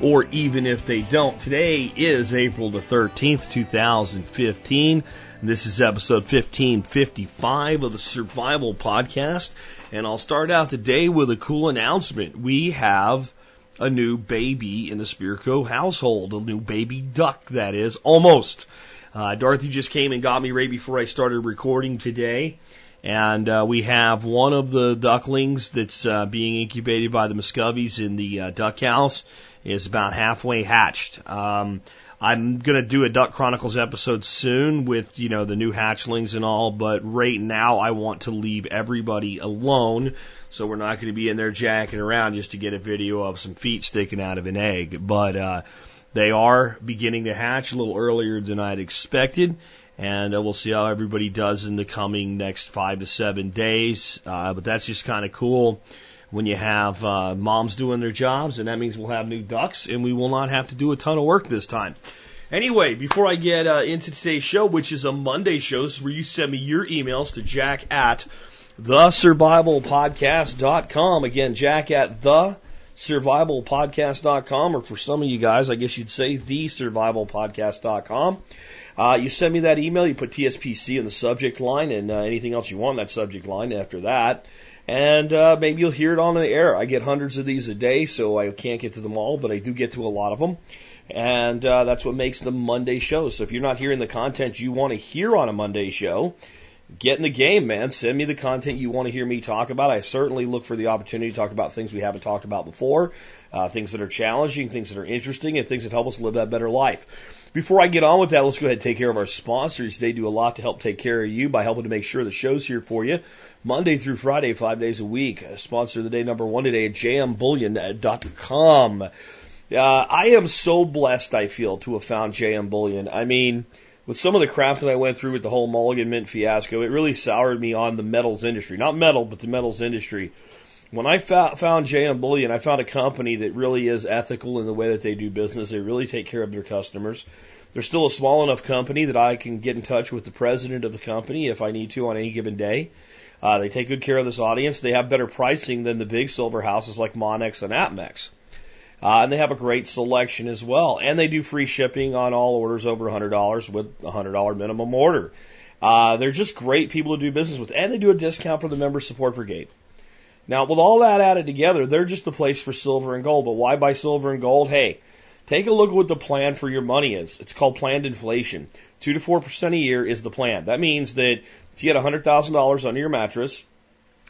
or even if they don't. Today is April the 13th, 2015. And this is episode 1555 of the Survival Podcast. And I'll start out today with a cool announcement. We have a new baby in the Spirko household, a new baby duck, that is, almost. Uh, Dorothy just came and got me right before I started recording today. And uh, we have one of the ducklings that's uh, being incubated by the Muscovies in the uh, duck house is about halfway hatched. Um, I'm gonna do a Duck Chronicles episode soon with you know the new hatchlings and all, but right now I want to leave everybody alone, so we're not to be in there jacking around just to get a video of some feet sticking out of an egg. But uh, they are beginning to hatch a little earlier than I'd expected, and uh, we'll see how everybody does in the coming next five to seven days. Uh, but that's just kind of cool when you have uh, moms doing their jobs, and that means we'll have new ducks, and we will not have to do a ton of work this time. Anyway, before I get uh, into today's show, which is a Monday show, this is where you send me your emails to jack at thesurvivalpodcast.com. Again, jack at thesurvivalpodcast.com, or for some of you guys, I guess you'd say thesurvivalpodcast.com. Uh, you send me that email, you put TSPC in the subject line, and uh, anything else you want in that subject line after that. And uh, maybe you'll hear it on the air. I get hundreds of these a day, so I can't get to them all, but I do get to a lot of them. And uh, that's what makes the Monday show. So if you're not hearing the content you want to hear on a Monday show, get in the game, man. Send me the content you want to hear me talk about. I certainly look for the opportunity to talk about things we haven't talked about before, uh, things that are challenging, things that are interesting, and things that help us live that better life. Before I get on with that, let's go ahead and take care of our sponsors. They do a lot to help take care of you by helping to make sure the show's here for you. Monday through Friday, five days a week. Sponsor of the day number one today at jmbullion.com. Uh, I am so blessed, I feel, to have found JM Bullion. I mean, with some of the craft that I went through with the whole Mulligan Mint fiasco, it really soured me on the metals industry. Not metal, but the metals industry. When I found JM Bullion, I found a company that really is ethical in the way that they do business. They really take care of their customers. They're still a small enough company that I can get in touch with the president of the company if I need to on any given day. Uh, they take good care of this audience. They have better pricing than the big silver houses like Monex and Apmex. Uh, and they have a great selection as well. And they do free shipping on all orders over $100 with a $100 minimum order. Uh, they're just great people to do business with. And they do a discount for the member support brigade. Now, with all that added together, they're just the place for silver and gold. But why buy silver and gold? Hey, take a look at what the plan for your money is. It's called planned inflation. 2 to 4% a year is the plan. That means that if you get $100,000 under your mattress,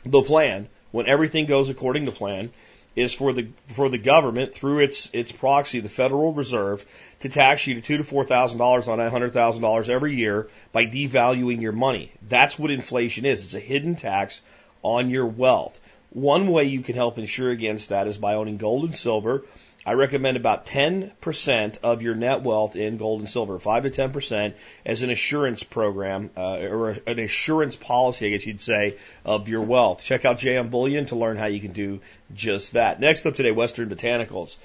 the plan, when everything goes according to plan, is for the for the government through its its proxy, the Federal Reserve, to tax you to two to four thousand dollars on that hundred thousand dollars every year by devaluing your money. That's what inflation is. It's a hidden tax on your wealth. One way you can help insure against that is by owning gold and silver. I recommend about 10% of your net wealth in gold and silver, 5 to 10% as an assurance program, uh, or an assurance policy, I guess you'd say, of your wealth. Check out JM Bullion to learn how you can do just that. Next up today, Western Botanicals.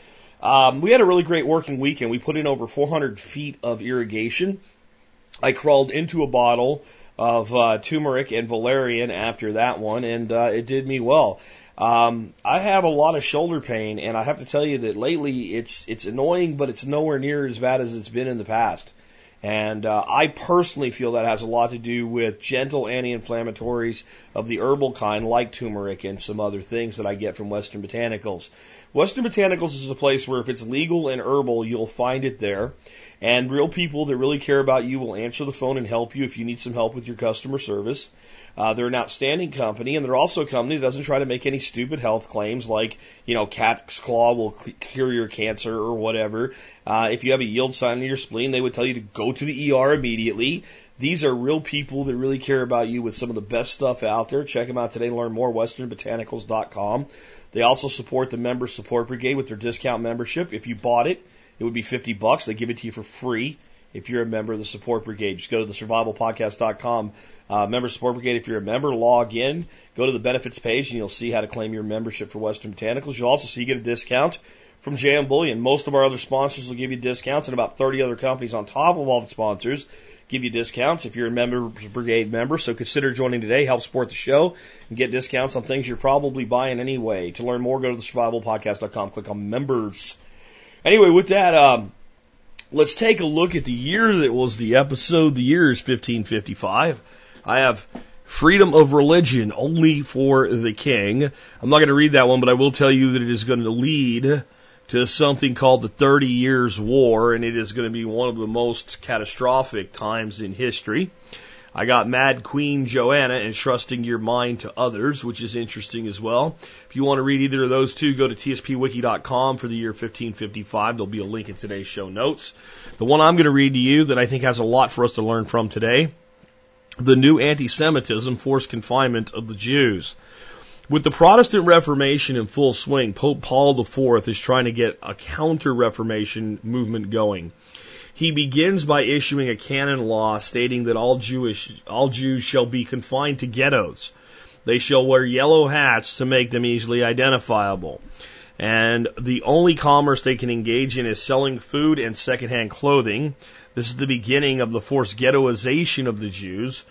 Um, we had a really great working weekend. We put in over 400 feet of irrigation. I crawled into a bottle of uh, turmeric and valerian after that one, and uh, it did me well. Um, I have a lot of shoulder pain, and I have to tell you that lately it's it's annoying, but it's nowhere near as bad as it's been in the past. And uh, I personally feel that has a lot to do with gentle anti-inflammatories of the herbal kind, like turmeric and some other things that I get from Western Botanicals. Western Botanicals is a place where if it's legal and herbal, you'll find it there. And real people that really care about you will answer the phone and help you if you need some help with your customer service. Uh, they're an outstanding company, and they're also a company that doesn't try to make any stupid health claims like, you know, cat's claw will cure your cancer or whatever. Uh, if you have a yield sign in your spleen, they would tell you to go to the ER immediately. These are real people that really care about you with some of the best stuff out there. Check them out today. And learn more. WesternBotanicals.com. They also support the Member Support Brigade with their discount membership. If you bought it, it would be 50 bucks. They give it to you for free if you're a member of the support brigade. Just go to the survivalpodcast.com uh, member support brigade. If you're a member, log in, go to the benefits page, and you'll see how to claim your membership for Western Botanicals. You'll also see you get a discount from JM Bullion. Most of our other sponsors will give you discounts, and about 30 other companies on top of all the sponsors give you discounts if you're a member brigade member. So consider joining today. Help support the show and get discounts on things you're probably buying anyway. To learn more, go to the survivalpodcast.com. Click on members. Anyway, with that, um, let's take a look at the year that was the episode. The year is 1555. I have freedom of religion only for the king. I'm not going to read that one, but I will tell you that it is going to lead to something called the Thirty Years' War, and it is going to be one of the most catastrophic times in history. I got Mad Queen Joanna entrusting your mind to others, which is interesting as well. If you want to read either of those two, go to tspwiki.com for the year 1555. There'll be a link in today's show notes. The one I'm going to read to you that I think has a lot for us to learn from today the new anti Semitism, forced confinement of the Jews. With the Protestant Reformation in full swing, Pope Paul IV is trying to get a counter Reformation movement going. He begins by issuing a canon law stating that all Jewish all Jews shall be confined to ghettos. They shall wear yellow hats to make them easily identifiable. And the only commerce they can engage in is selling food and secondhand clothing. This is the beginning of the forced ghettoization of the Jews.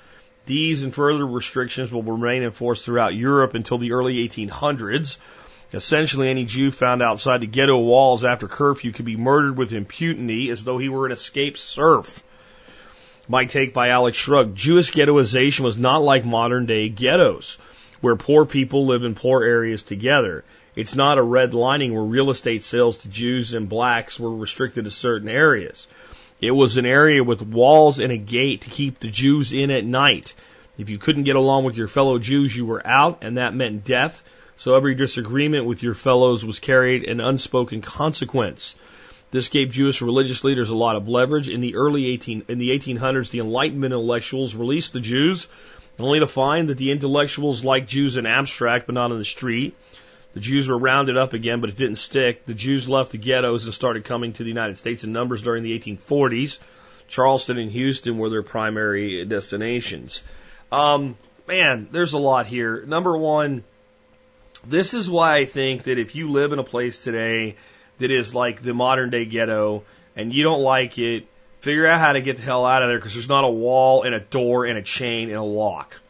These and further restrictions will remain in force throughout Europe until the early 1800s. Essentially, any Jew found outside the ghetto walls after curfew could be murdered with impunity as though he were an escaped serf. My take by Alex Shrugged. Jewish ghettoization was not like modern day ghettos, where poor people live in poor areas together. It's not a red lining where real estate sales to Jews and blacks were restricted to certain areas. It was an area with walls and a gate to keep the Jews in at night. If you couldn't get along with your fellow Jews, you were out, and that meant death. So every disagreement with your fellows was carried an unspoken consequence. This gave Jewish religious leaders a lot of leverage. In the early 18, in the 1800s, the Enlightenment intellectuals released the Jews, only to find that the intellectuals liked Jews in abstract, but not in the street. The Jews were rounded up again, but it didn't stick. The Jews left the ghettos and started coming to the United States in numbers during the 1840s. Charleston and Houston were their primary destinations. Um, man, there's a lot here. Number one, this is why I think that if you live in a place today that is like the modern day ghetto and you don't like it, figure out how to get the hell out of there because there's not a wall and a door and a chain and a lock.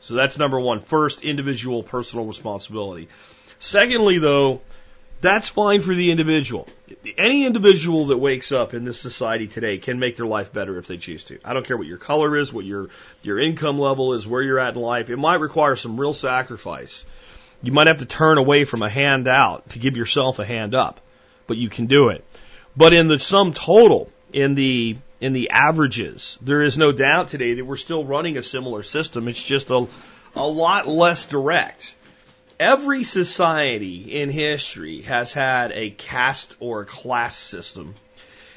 So that's number one. First, individual personal responsibility. Secondly, though, that's fine for the individual. Any individual that wakes up in this society today can make their life better if they choose to. I don't care what your color is, what your your income level is, where you're at in life. It might require some real sacrifice. You might have to turn away from a hand out to give yourself a hand up, but you can do it. But in the sum total, in the in the averages, there is no doubt today that we're still running a similar system. It's just a a lot less direct. Every society in history has had a caste or a class system.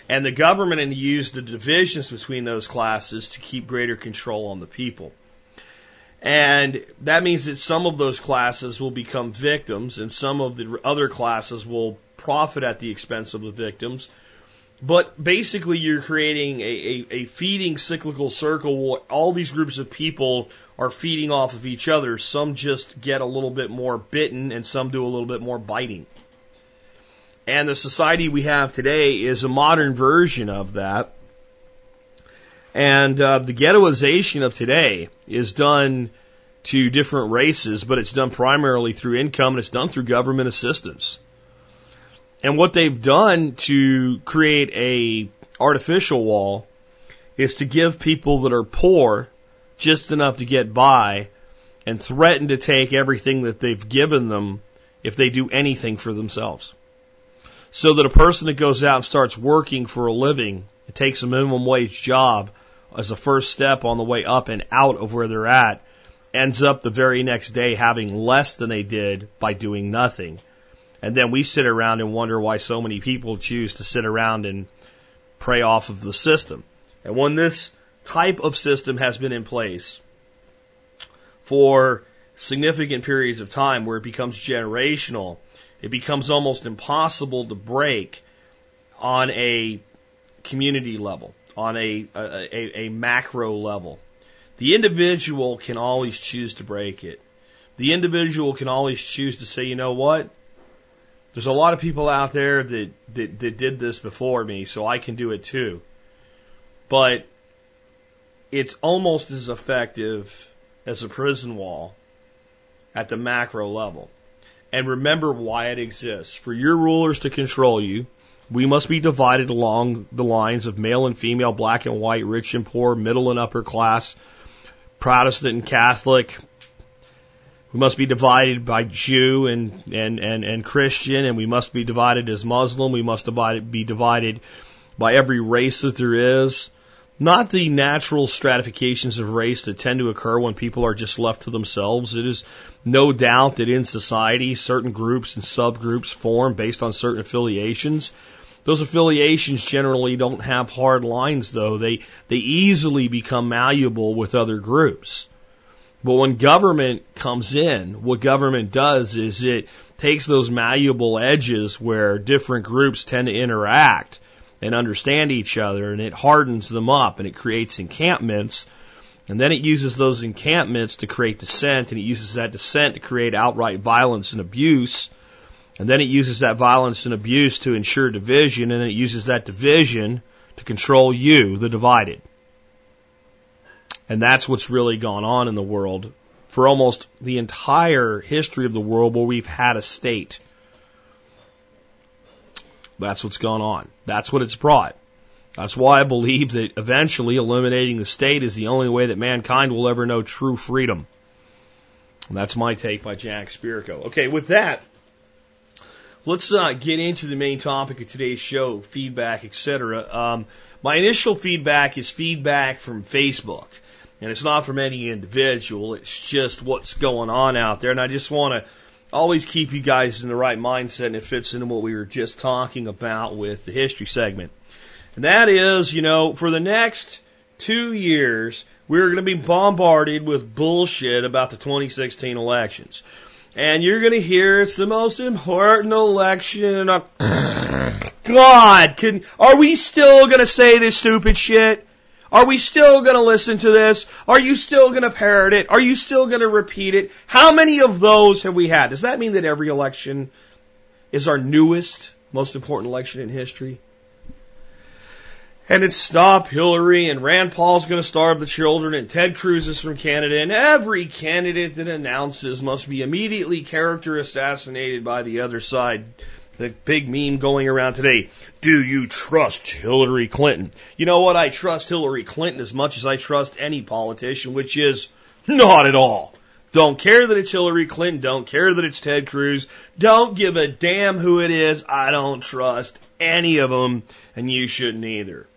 And the government used the divisions between those classes to keep greater control on the people. And that means that some of those classes will become victims and some of the other classes will profit at the expense of the victims. But basically, you're creating a, a, a feeding cyclical circle where all these groups of people are feeding off of each other. Some just get a little bit more bitten and some do a little bit more biting. And the society we have today is a modern version of that. And uh, the ghettoization of today is done to different races, but it's done primarily through income and it's done through government assistance. And what they've done to create a artificial wall is to give people that are poor just enough to get by and threaten to take everything that they've given them if they do anything for themselves. So that a person that goes out and starts working for a living and takes a minimum wage job as a first step on the way up and out of where they're at ends up the very next day having less than they did by doing nothing. And then we sit around and wonder why so many people choose to sit around and prey off of the system. And when this type of system has been in place for significant periods of time where it becomes generational, it becomes almost impossible to break on a community level, on a, a, a macro level. The individual can always choose to break it. The individual can always choose to say, you know what? There's a lot of people out there that, that, that did this before me, so I can do it too. But it's almost as effective as a prison wall at the macro level. And remember why it exists. For your rulers to control you, we must be divided along the lines of male and female, black and white, rich and poor, middle and upper class, Protestant and Catholic. We must be divided by Jew and, and, and, and Christian, and we must be divided as Muslim. We must divide, be divided by every race that there is. Not the natural stratifications of race that tend to occur when people are just left to themselves. It is no doubt that in society, certain groups and subgroups form based on certain affiliations. Those affiliations generally don't have hard lines though. They, they easily become malleable with other groups. But when government comes in, what government does is it takes those malleable edges where different groups tend to interact and understand each other and it hardens them up and it creates encampments. And then it uses those encampments to create dissent and it uses that dissent to create outright violence and abuse. And then it uses that violence and abuse to ensure division, and it uses that division to control you, the divided. And that's what's really gone on in the world for almost the entire history of the world where we've had a state. That's what's gone on. That's what it's brought. That's why I believe that eventually eliminating the state is the only way that mankind will ever know true freedom. And that's my take by Jack Spirko. Okay, with that, let's uh, get into the main topic of today's show, feedback, etc. Um, my initial feedback is feedback from Facebook, and it's not from any individual. It's just what's going on out there, and I just want to always keep you guys in the right mindset, and it fits into what we were just talking about with the history segment. And that is, you know, for the next two years, we're going to be bombarded with bullshit about the 2016 elections and you're going to hear it's the most important election. God, can are we still going to say this stupid shit? Are we still going to listen to this? Are you still going to parrot it? Are you still going to repeat it? How many of those have we had? Does that mean that every election is our newest, most important election in history? And it's stop Hillary and Rand Paul's going to starve the children and Ted Cruz is from Canada and every candidate that announces must be immediately character assassinated by the other side. The big meme going around today. Do you trust Hillary Clinton? You know what? I trust Hillary Clinton as much as I trust any politician, which is not at all. Don't care that it's Hillary Clinton. Don't care that it's Ted Cruz. Don't give a damn who it is. I don't trust any of them, and you shouldn't either.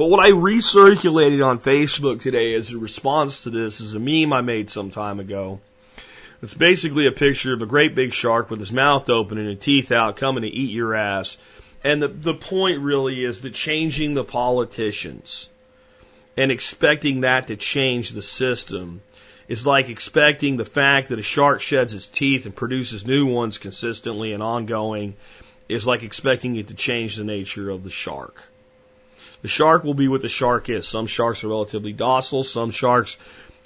But what I recirculated on Facebook today as a response to this is a meme I made some time ago. It's basically a picture of a great big shark with his mouth open and his teeth out coming to eat your ass. And the, the point really is that changing the politicians and expecting that to change the system is like expecting the fact that a shark sheds its teeth and produces new ones consistently and ongoing is like expecting it to change the nature of the shark. The shark will be what the shark is. Some sharks are relatively docile, some sharks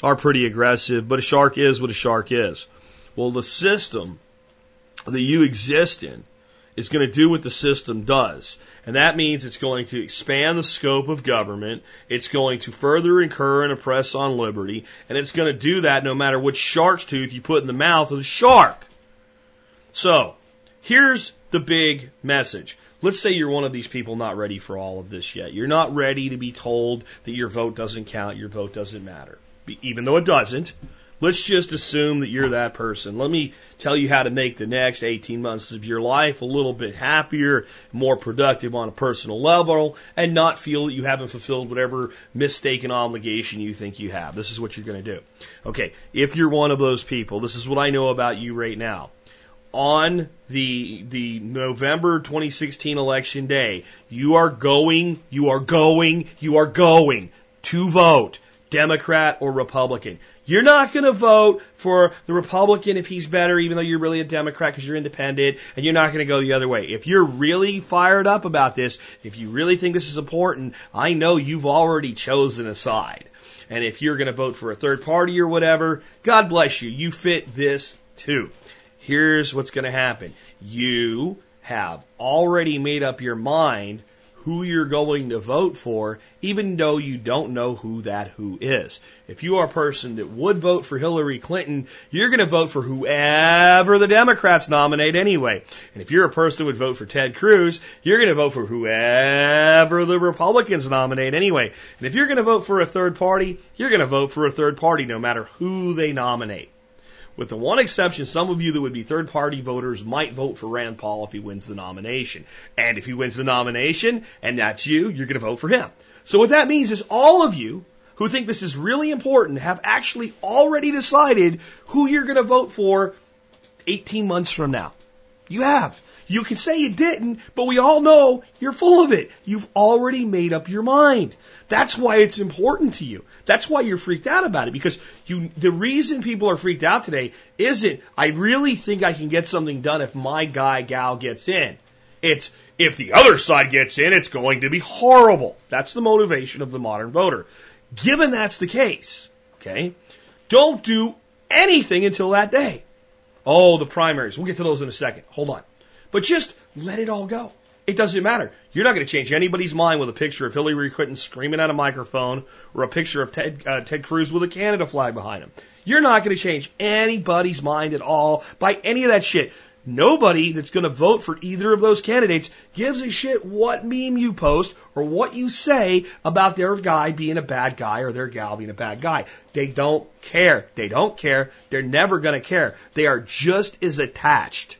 are pretty aggressive, but a shark is what a shark is. Well, the system that you exist in is going to do what the system does. And that means it's going to expand the scope of government. It's going to further incur and oppress on liberty. And it's going to do that no matter which shark's tooth you put in the mouth of the shark. So, here's the big message. Let's say you're one of these people not ready for all of this yet. You're not ready to be told that your vote doesn't count, your vote doesn't matter. Even though it doesn't, let's just assume that you're that person. Let me tell you how to make the next 18 months of your life a little bit happier, more productive on a personal level, and not feel that you haven't fulfilled whatever mistaken obligation you think you have. This is what you're going to do. Okay, if you're one of those people, this is what I know about you right now on the the November 2016 election day, you are going, you are going, you are going to vote. Democrat or Republican. You're not going to vote for the Republican if he's better, even though you're really a Democrat because you're independent, and you're not going to go the other way. If you're really fired up about this, if you really think this is important, I know you've already chosen a side. And if you're going to vote for a third party or whatever, God bless you. You fit this too. Here's what's going to happen. You have already made up your mind who you're going to vote for, even though you don't know who that who is. If you are a person that would vote for Hillary Clinton, you're going to vote for whoever the Democrats nominate anyway. And if you're a person that would vote for Ted Cruz, you're going to vote for whoever the Republicans nominate anyway. And if you're going to vote for a third party, you're going to vote for a third party no matter who they nominate. With the one exception, some of you that would be third party voters might vote for Rand Paul if he wins the nomination. And if he wins the nomination, and that's you, you're going to vote for him. So what that means is all of you who think this is really important have actually already decided who you're going to vote for 18 months from now. You have. You can say you didn't, but we all know you're full of it. You've already made up your mind. That's why it's important to you. That's why you're freaked out about it because you, the reason people are freaked out today isn't, I really think I can get something done if my guy, gal gets in. It's, if the other side gets in, it's going to be horrible. That's the motivation of the modern voter. Given that's the case, okay, don't do anything until that day. Oh, the primaries. We'll get to those in a second. Hold on. But just let it all go. It doesn't matter. You're not going to change anybody's mind with a picture of Hillary Clinton screaming at a microphone or a picture of Ted, uh, Ted Cruz with a Canada flag behind him. You're not going to change anybody's mind at all by any of that shit. Nobody that's going to vote for either of those candidates gives a shit what meme you post or what you say about their guy being a bad guy or their gal being a bad guy. They don't care. They don't care. They're never going to care. They are just as attached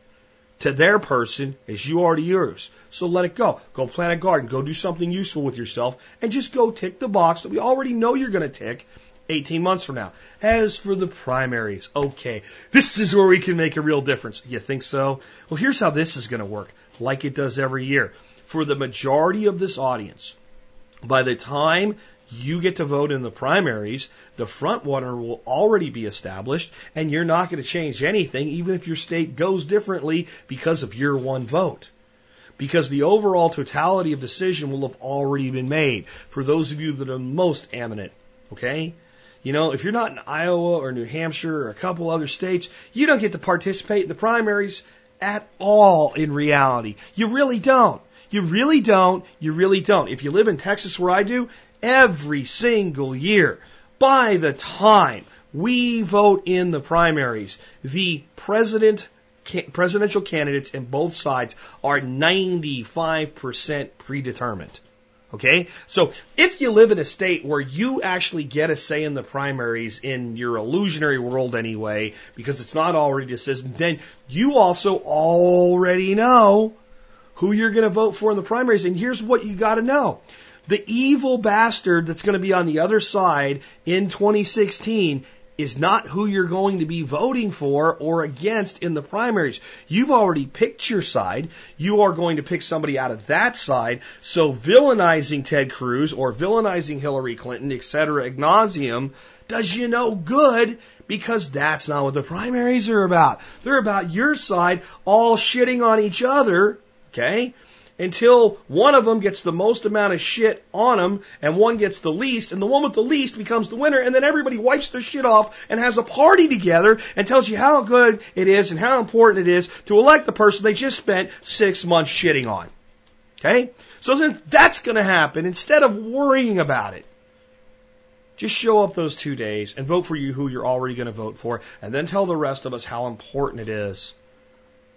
to their person as you are to yours. So let it go. Go plant a garden. Go do something useful with yourself and just go tick the box that we already know you're going to tick 18 months from now. As for the primaries, okay, this is where we can make a real difference. You think so? Well, here's how this is going to work, like it does every year. For the majority of this audience, by the time you get to vote in the primaries, the front runner will already be established, and you're not going to change anything, even if your state goes differently because of your one vote. Because the overall totality of decision will have already been made for those of you that are most eminent. Okay? You know, if you're not in Iowa or New Hampshire or a couple other states, you don't get to participate in the primaries at all in reality. You really don't. You really don't. You really don't. If you live in Texas where I do, every single year. By the time we vote in the primaries, the president presidential candidates in both sides are 95% predetermined. Okay? So if you live in a state where you actually get a say in the primaries in your illusionary world anyway, because it's not already decided, then you also already know who you're going to vote for in the primaries. And here's what you got to know. The evil bastard that's going to be on the other side in 2016 is not who you're going to be voting for or against in the primaries. You've already picked your side. You are going to pick somebody out of that side. So villainizing Ted Cruz or villainizing Hillary Clinton, et cetera, does you no good because that's not what the primaries are about. They're about your side all shitting on each other, okay? Until one of them gets the most amount of shit on them and one gets the least and the one with the least becomes the winner and then everybody wipes their shit off and has a party together and tells you how good it is and how important it is to elect the person they just spent six months shitting on. Okay? So since that's going to happen, instead of worrying about it, just show up those two days and vote for you who you're already going to vote for and then tell the rest of us how important it is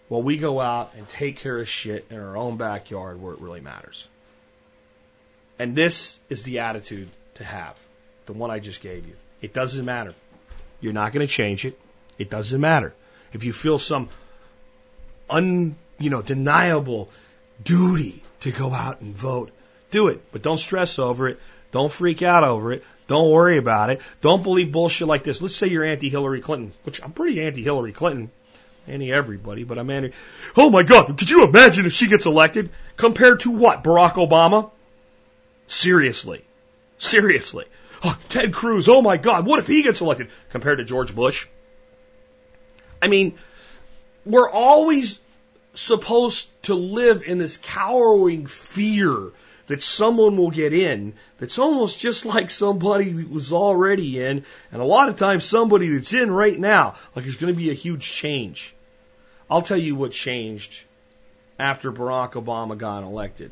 while we go out and take care of shit in our own backyard where it really matters. And this is the attitude to have, the one I just gave you. It doesn't matter. You're not going to change it. It doesn't matter. If you feel some un, you know, deniable duty to go out and vote, do it. But don't stress over it. Don't freak out over it. Don't worry about it. Don't believe bullshit like this. Let's say you're anti Hillary Clinton, which I'm pretty anti Hillary Clinton. Anti everybody, but I'm anti. Oh my God, could you imagine if she gets elected? Compared to what? Barack Obama? Seriously. Seriously. oh, Ted Cruz, oh my God, what if he gets elected compared to George Bush? I mean, we're always supposed to live in this cowering fear that someone will get in that's almost just like somebody that was already in, and a lot of times somebody that's in right now, like there's going to be a huge change. I'll tell you what changed after Barack Obama got elected.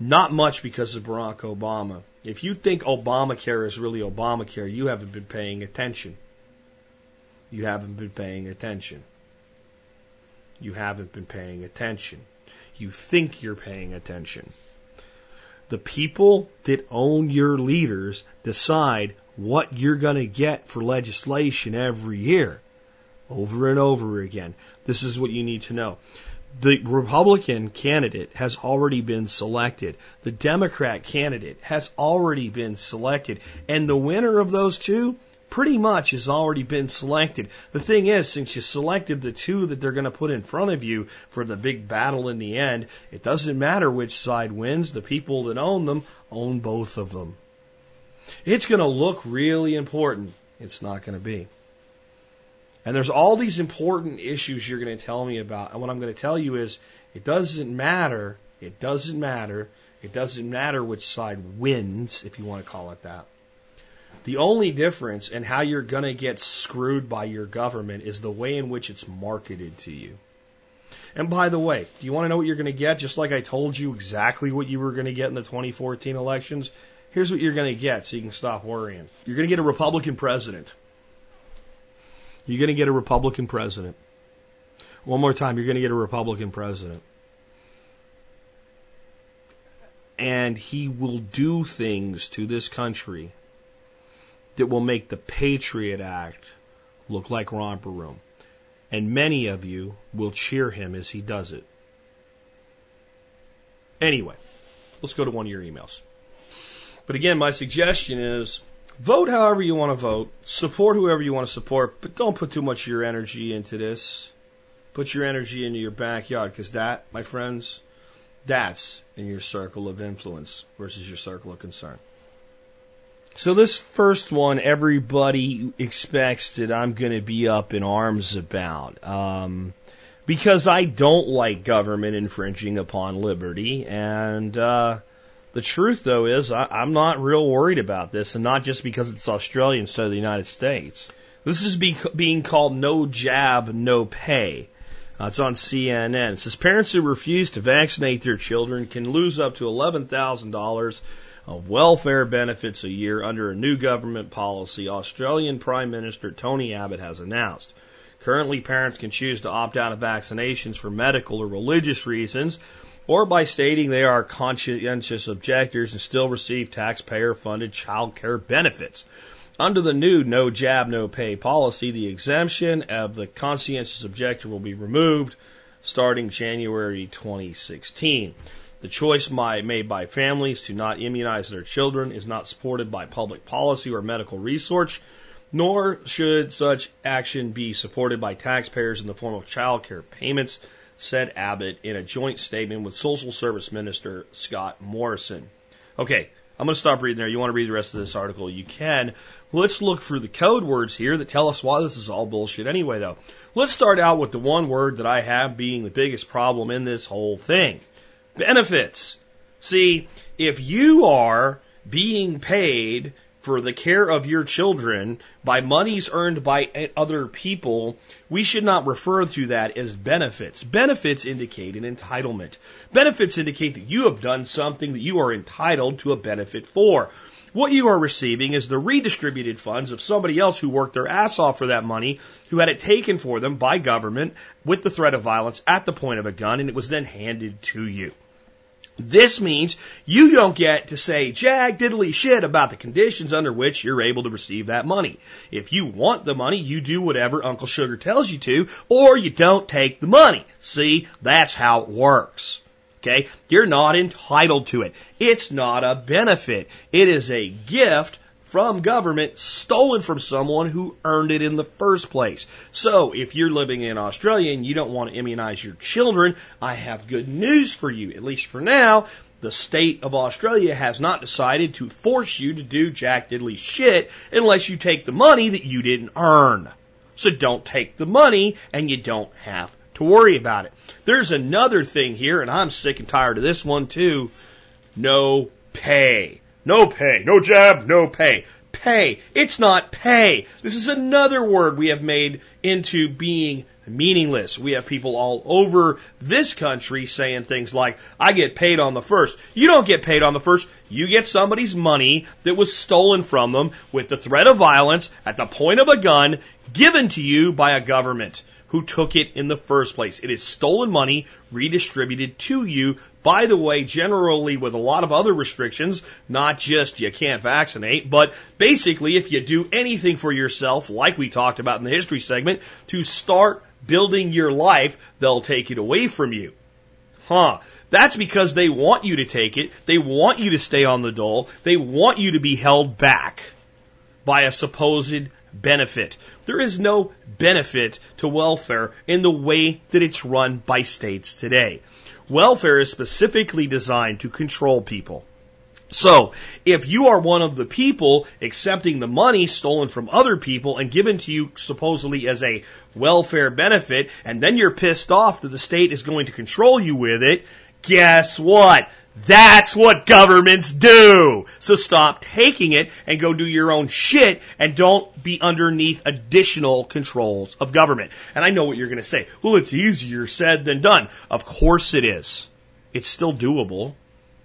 Not much because of Barack Obama. If you think Obamacare is really Obamacare, you haven't been paying attention. You haven't been paying attention. You haven't been paying attention. You think you're paying attention. The people that own your leaders decide what you're going to get for legislation every year over and over again. This is what you need to know. The Republican candidate has already been selected. The Democrat candidate has already been selected. And the winner of those two pretty much has already been selected. The thing is, since you selected the two that they're going to put in front of you for the big battle in the end, it doesn't matter which side wins. The people that own them own both of them. It's going to look really important. It's not going to be. And there's all these important issues you're going to tell me about. And what I'm going to tell you is it doesn't matter. It doesn't matter. It doesn't matter which side wins, if you want to call it that. The only difference in how you're going to get screwed by your government is the way in which it's marketed to you. And by the way, do you want to know what you're going to get? Just like I told you exactly what you were going to get in the 2014 elections, here's what you're going to get so you can stop worrying. You're going to get a Republican president. You're going to get a Republican president. One more time, you're going to get a Republican president. And he will do things to this country that will make the Patriot Act look like romper room. And many of you will cheer him as he does it. Anyway, let's go to one of your emails. But again, my suggestion is Vote however you want to vote. Support whoever you want to support, but don't put too much of your energy into this. Put your energy into your backyard, because that, my friends, that's in your circle of influence versus your circle of concern. So this first one, everybody expects that I'm going to be up in arms about. Um, because I don't like government infringing upon liberty, and uh, the truth, though, is I, I'm not real worried about this, and not just because it's Australia instead of the United States. This is be, being called no jab, no pay. Uh, it's on CNN. It says parents who refuse to vaccinate their children can lose up to $11,000 of welfare benefits a year under a new government policy Australian Prime Minister Tony Abbott has announced. Currently, parents can choose to opt out of vaccinations for medical or religious reasons, or by stating they are conscientious objectors and still receive taxpayer funded child care benefits. Under the new no jab, no pay policy, the exemption of the conscientious objector will be removed starting January 2016. The choice made by families to not immunize their children is not supported by public policy or medical research, nor should such action be supported by taxpayers in the form of child care payments said Abbott in a joint statement with Social Service Minister Scott Morrison. Okay, I'm going to stop reading there. You want to read the rest of this article? You can. Let's look for the code words here that tell us why this is all bullshit anyway, though. Let's start out with the one word that I have being the biggest problem in this whole thing benefits. See, if you are being paid for the care of your children by monies earned by other people, we should not refer to that as benefits. Benefits indicate an entitlement. Benefits indicate that you have done something that you are entitled to a benefit for. What you are receiving is the redistributed funds of somebody else who worked their ass off for that money, who had it taken for them by government with the threat of violence at the point of a gun, and it was then handed to you. This means you don't get to say jag diddly shit about the conditions under which you're able to receive that money. If you want the money, you do whatever Uncle Sugar tells you to, or you don't take the money. See, that's how it works. Okay? You're not entitled to it. It's not a benefit. It is a gift from government stolen from someone who earned it in the first place. So if you're living in Australia and you don't want to immunize your children, I have good news for you, at least for now. the state of Australia has not decided to force you to do jack diddly shit unless you take the money that you didn't earn. So don't take the money and you don't have to worry about it. There's another thing here, and I'm sick and tired of this one too. No pay. No pay. No jab, no pay. Pay. It's not pay. This is another word we have made into being meaningless. We have people all over this country saying things like, I get paid on the first. You don't get paid on the first. You get somebody's money that was stolen from them with the threat of violence at the point of a gun given to you by a government who took it in the first place. It is stolen money redistributed to you. By the way, generally with a lot of other restrictions, not just you can't vaccinate, but basically if you do anything for yourself, like we talked about in the history segment, to start building your life, they'll take it away from you. Huh. That's because they want you to take it. They want you to stay on the dole. They want you to be held back by a supposed benefit. There is no benefit to welfare in the way that it's run by states today. Welfare is specifically designed to control people. So, if you are one of the people accepting the money stolen from other people and given to you supposedly as a welfare benefit, and then you're pissed off that the state is going to control you with it, guess what? That's what governments do. So stop taking it and go do your own shit and don't be underneath additional controls of government. And I know what you're going to say. Well, it's easier said than done. Of course it is. It's still doable.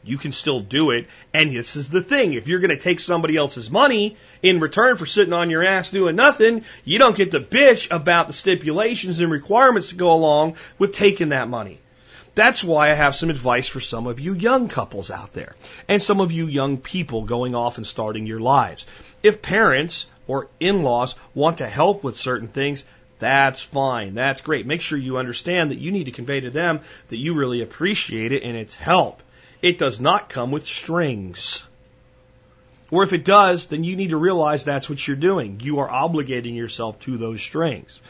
You can still do it. And this is the thing. If you're going to take somebody else's money in return for sitting on your ass doing nothing, you don't get to bitch about the stipulations and requirements that go along with taking that money. That's why I have some advice for some of you young couples out there and some of you young people going off and starting your lives. If parents or in-laws want to help with certain things, that's fine. That's great. Make sure you understand that you need to convey to them that you really appreciate it and its help. It does not come with strings. Or if it does, then you need to realize that's what you're doing. You are obligating yourself to those strings.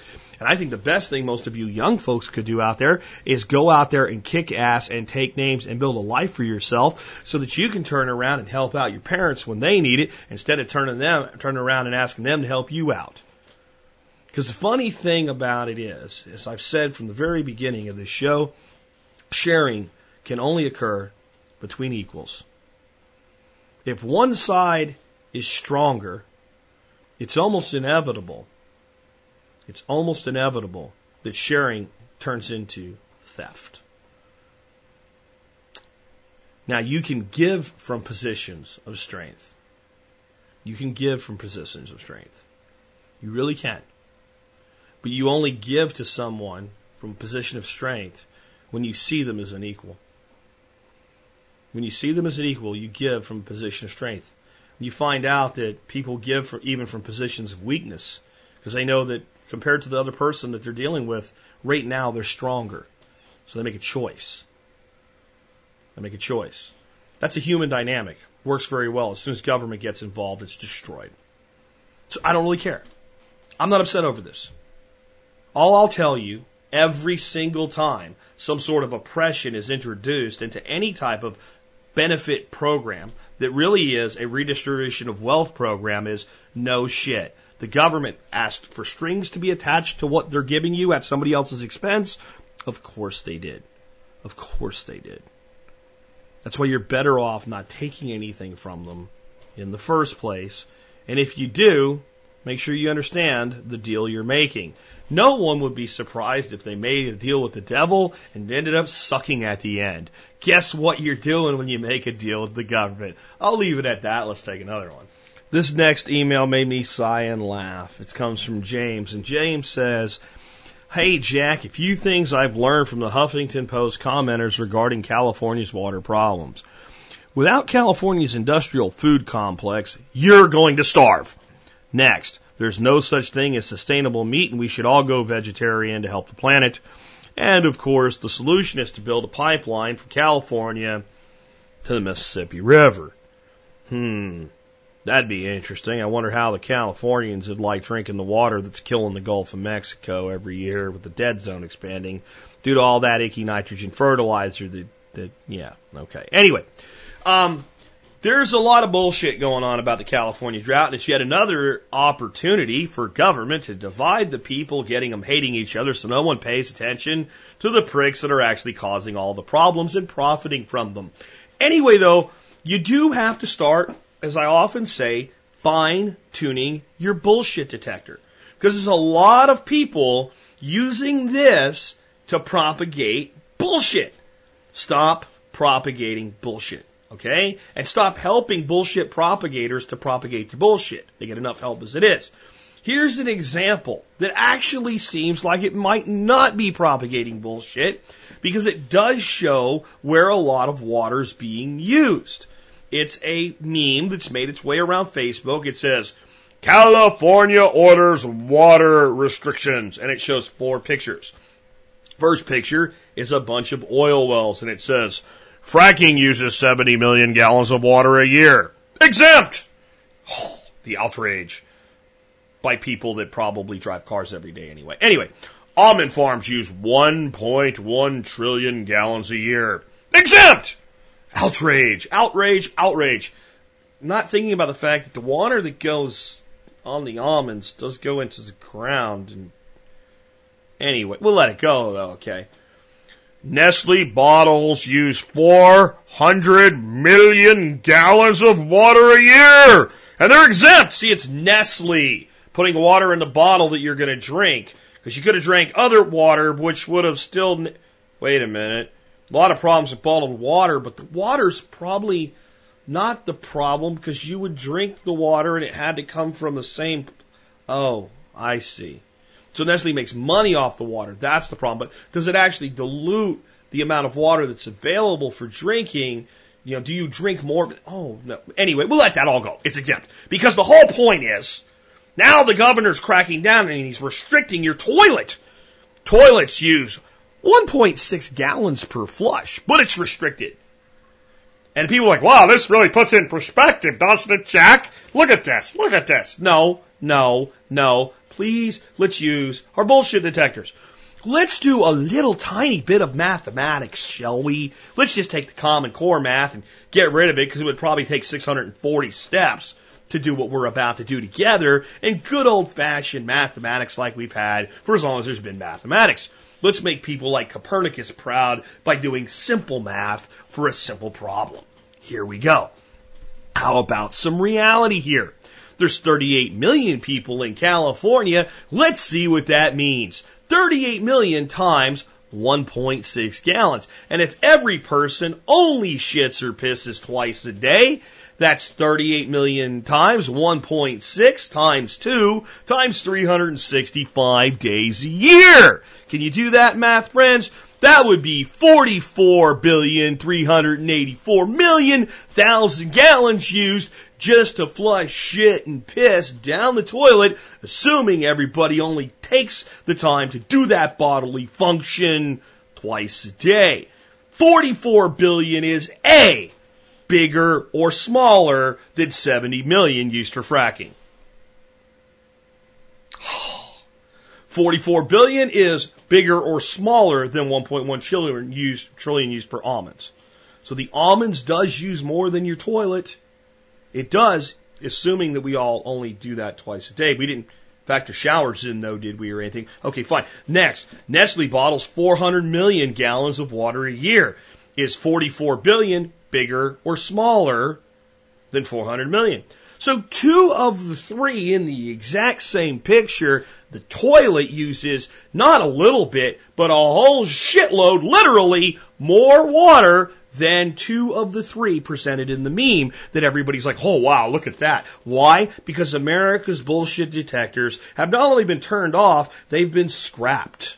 And I think the best thing most of you young folks could do out there is go out there and kick ass and take names and build a life for yourself so that you can turn around and help out your parents when they need it instead of turning them turning around and asking them to help you out. Because the funny thing about it is, as I've said from the very beginning of this show, sharing can only occur between equals. If one side is stronger, it's almost inevitable it's almost inevitable that sharing turns into theft. Now, you can give from positions of strength. You can give from positions of strength. You really can. But you only give to someone from a position of strength when you see them as an equal. When you see them as an equal, you give from a position of strength. You find out that people give even from positions of weakness because they know that compared to the other person that they're dealing with, right now they're stronger. So they make a choice. They make a choice. That's a human dynamic. Works very well. As soon as government gets involved, it's destroyed. So I don't really care. I'm not upset over this. All I'll tell you, every single time some sort of oppression is introduced into any type of benefit program that really is a redistribution of wealth program is no shit. The government asked for strings to be attached to what they're giving you at somebody else's expense. Of course they did. Of course they did. That's why you're better off not taking anything from them in the first place. And if you do, make sure you understand the deal you're making. No one would be surprised if they made a deal with the devil and ended up sucking at the end. Guess what you're doing when you make a deal with the government? I'll leave it at that. Let's take another one. This next email made me sigh and laugh. It comes from James, and James says, Hey Jack, a few things I've learned from the Huffington Post commenters regarding California's water problems. Without California's industrial food complex, you're going to starve. Next, there's no such thing as sustainable meat and we should all go vegetarian to help the planet. And of course, the solution is to build a pipeline from California to the Mississippi River. Hmm. That'd be interesting. I wonder how the Californians would like drinking the water that's killing the Gulf of Mexico every year with the dead zone expanding due to all that icky nitrogen fertilizer that That, yeah, okay. Anyway, um, there's a lot of bullshit going on about the California drought, and it's yet another opportunity for government to divide the people, getting them hating each other so no one pays attention to the pricks that are actually causing all the problems and profiting from them. Anyway, though, you do have to start, as I often say, fine tuning your bullshit detector. Because there's a lot of people using this to propagate bullshit. Stop propagating bullshit. Okay? And stop helping bullshit propagators to propagate the bullshit. They get enough help as it is. Here's an example that actually seems like it might not be propagating bullshit because it does show where a lot of water is being used. It's a meme that's made its way around Facebook. It says, California orders water restrictions, and it shows four pictures. First picture is a bunch of oil wells, and it says, Fracking uses 70 million gallons of water a year. Exempt! Oh, the outrage by people that probably drive cars every day anyway. Anyway, almond farms use 1.1 trillion gallons a year. Exempt! Outrage, outrage, outrage. Not thinking about the fact that the water that goes on the almonds does go into the ground and anyway, we'll let it go though, okay. Nestle bottles use 400 million gallons of water a year. And they're exempt. See, it's Nestle putting water in the bottle that you're going to drink. Because you could have drank other water, which would have still. Wait a minute. A lot of problems with bottled water, but the water's probably not the problem because you would drink the water and it had to come from the same. Oh, I see. So Nestle makes money off the water. That's the problem. But does it actually dilute the amount of water that's available for drinking? You know, do you drink more? Oh, no. Anyway, we'll let that all go. It's exempt. Because the whole point is, now the governor's cracking down and he's restricting your toilet. Toilets use 1.6 gallons per flush, but it's restricted. And people are like, wow, this really puts in perspective, doesn't it, Jack? Look at this. Look at this. No, no, no. Please, let's use our bullshit detectors. Let's do a little tiny bit of mathematics, shall we? Let's just take the common core math and get rid of it because it would probably take 640 steps to do what we're about to do together in good old fashioned mathematics like we've had for as long as there's been mathematics. Let's make people like Copernicus proud by doing simple math for a simple problem. Here we go. How about some reality here? There's 38 million people in California. Let's see what that means. 38 million times 1.6 gallons. And if every person only shits or pisses twice a day, that's 38 million times 1.6 times 2 times 365 days a year. Can you do that math, friends? That would be 44 billion 384 million thousand gallons used just to flush shit and piss down the toilet, assuming everybody only takes the time to do that bodily function twice a day. 44 billion is A, bigger or smaller than 70 million used for fracking. 44 billion is bigger or smaller than 1.1 trillion used, trillion used per almonds. So the almonds does use more than your toilet. It does, assuming that we all only do that twice a day. We didn't factor showers in though, did we, or anything? Okay, fine. Next, Nestle bottles 400 million gallons of water a year. Is 44 billion bigger or smaller than 400 million? So two of the three in the exact same picture, the toilet uses not a little bit, but a whole shitload, literally more water than two of the three presented in the meme that everybody's like, oh wow, look at that. Why? Because America's bullshit detectors have not only been turned off, they've been scrapped.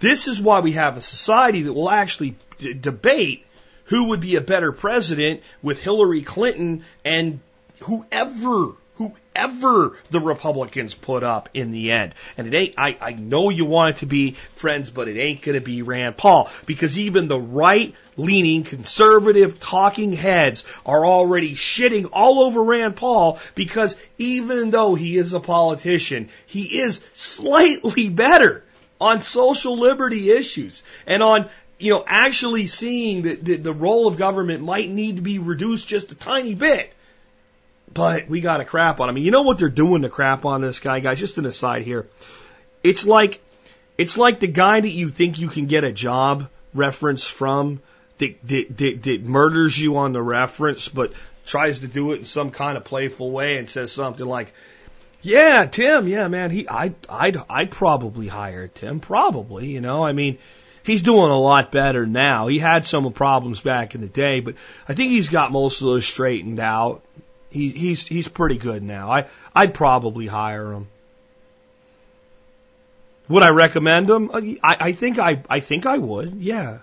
This is why we have a society that will actually d- debate who would be a better president with Hillary Clinton and whoever, whoever the Republicans put up in the end. And it ain't, I, I know you want it to be friends, but it ain't gonna be Rand Paul. Because even the right leaning conservative talking heads are already shitting all over Rand Paul because even though he is a politician, he is slightly better on social liberty issues and on you know, actually seeing that the, the role of government might need to be reduced just a tiny bit. But we got to crap on him. You know what they're doing to crap on this guy, guys? Just an aside here. It's like, it's like the guy that you think you can get a job reference from that, that, that, that murders you on the reference, but tries to do it in some kind of playful way and says something like, yeah, Tim, yeah, man, he, I, I'd, I'd probably hire Tim, probably, you know, I mean, he's doing a lot better now. He had some problems back in the day, but I think he's got most of those straightened out. He, he's, he's pretty good now. I, I'd probably hire him. Would I recommend him? Uh, I, I think I, I think I would. Yeah.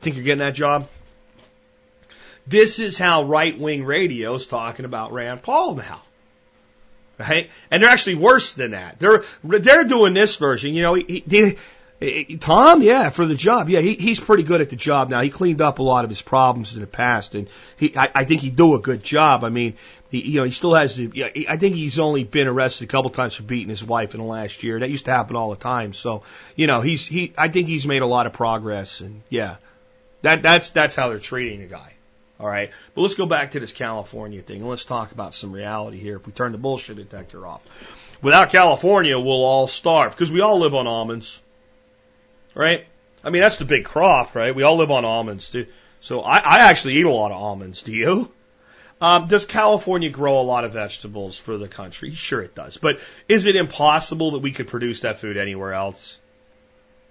Think you're getting that job? This is how right wing radio is talking about Rand Paul now. Right? And they're actually worse than that. They're, they're doing this version. You know, he, he, Eh, eh, Tom, yeah, for the job. Yeah, he, he's pretty good at the job now. He cleaned up a lot of his problems in the past and he, I, I think he'd do a good job. I mean, he, you know, he still has to, I think he's only been arrested a couple times for beating his wife in the last year. That used to happen all the time. So, you know, he's, he, I think he's made a lot of progress and yeah, that, that's, that's how they're treating the guy. All right. But let's go back to this California thing and let's talk about some reality here. If we turn the bullshit detector off, without California, we'll all starve because we all live on almonds, right? I mean, that's the big crop, right? We all live on almonds. Too. So I, I actually eat a lot of almonds. Do you? Um, does California grow a lot of vegetables for the country? Sure, it does. But is it impossible that we could produce that food anywhere else?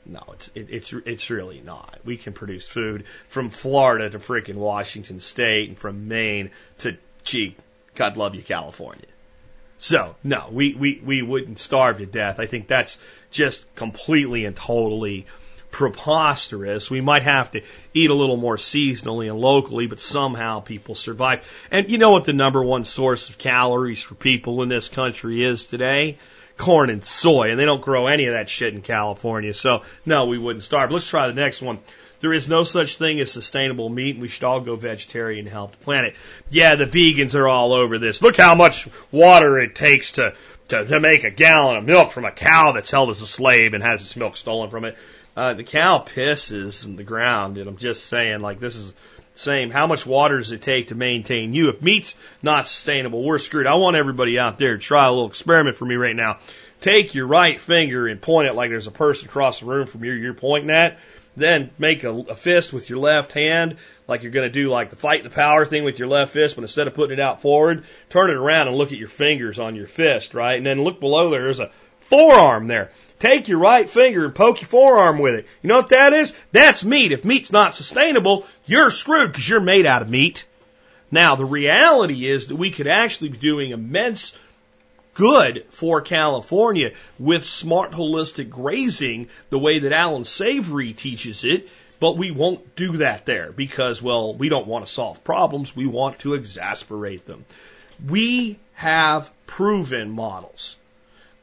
No, it's it, it's it's really not. We can produce food from Florida to freaking Washington State and from Maine to gee, God love you, California. So no, we we we wouldn't starve to death. I think that's just completely and totally preposterous. We might have to eat a little more seasonally and locally, but somehow people survive. And you know what the number one source of calories for people in this country is today? corn and soy, and they don't grow any of that shit in California. So no, we wouldn't starve. Let's try the next one. There is no such thing as sustainable meat, and we should all go vegetarian and help the planet. Yeah, the vegans are all over this. Look how much water it takes to, to, to make a gallon of milk from a cow that's held as a slave and has its milk stolen from it. Uh, the cow pisses in the ground, and I'm just saying, like, this is same. How much water does it take to maintain you? If meat's not sustainable, we're screwed. I want everybody out there to try a little experiment for me right now. Take your right finger and point it like there's a person across the room from you you're pointing at. Then make a, a fist with your left hand, like you're going to do like the fight the power thing with your left fist, but instead of putting it out forward, turn it around and look at your fingers on your fist, right? And then look below there. There's a forearm there. Take your right finger and poke your forearm with it. You know what that is? That's meat. If meat's not sustainable, you're screwed because you're made out of meat. Now, the reality is that we could actually be doing immense good for California with smart holistic grazing the way that Allan Savory teaches it, but we won't do that there because, well, we don't want to solve problems. We want to exasperate them. We have proven models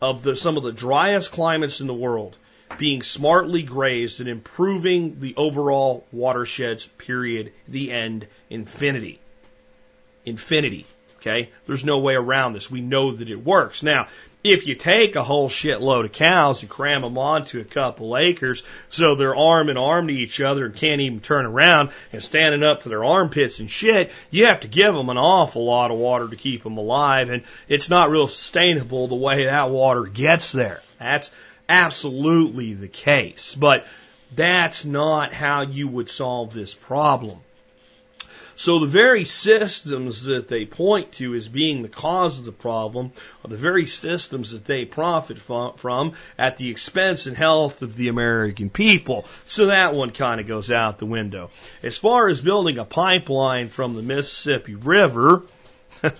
of the, some of the driest climates in the world being smartly grazed and improving the overall watersheds, period, the end, infinity. Infinity. Okay? There's no way around this. We know that it works. Now, if you take a whole shitload of cows and cram them onto a couple acres so they're arm in arm to each other and can't even turn around and standing up to their armpits and shit, you have to give them an awful lot of water to keep them alive and it's not real sustainable the way that water gets there. That's absolutely the case. But that's not how you would solve this problem. So the very systems that they point to as being the cause of the problem are the very systems that they profit from at the expense and health of the American people. So that one kind of goes out the window. As far as building a pipeline from the Mississippi River,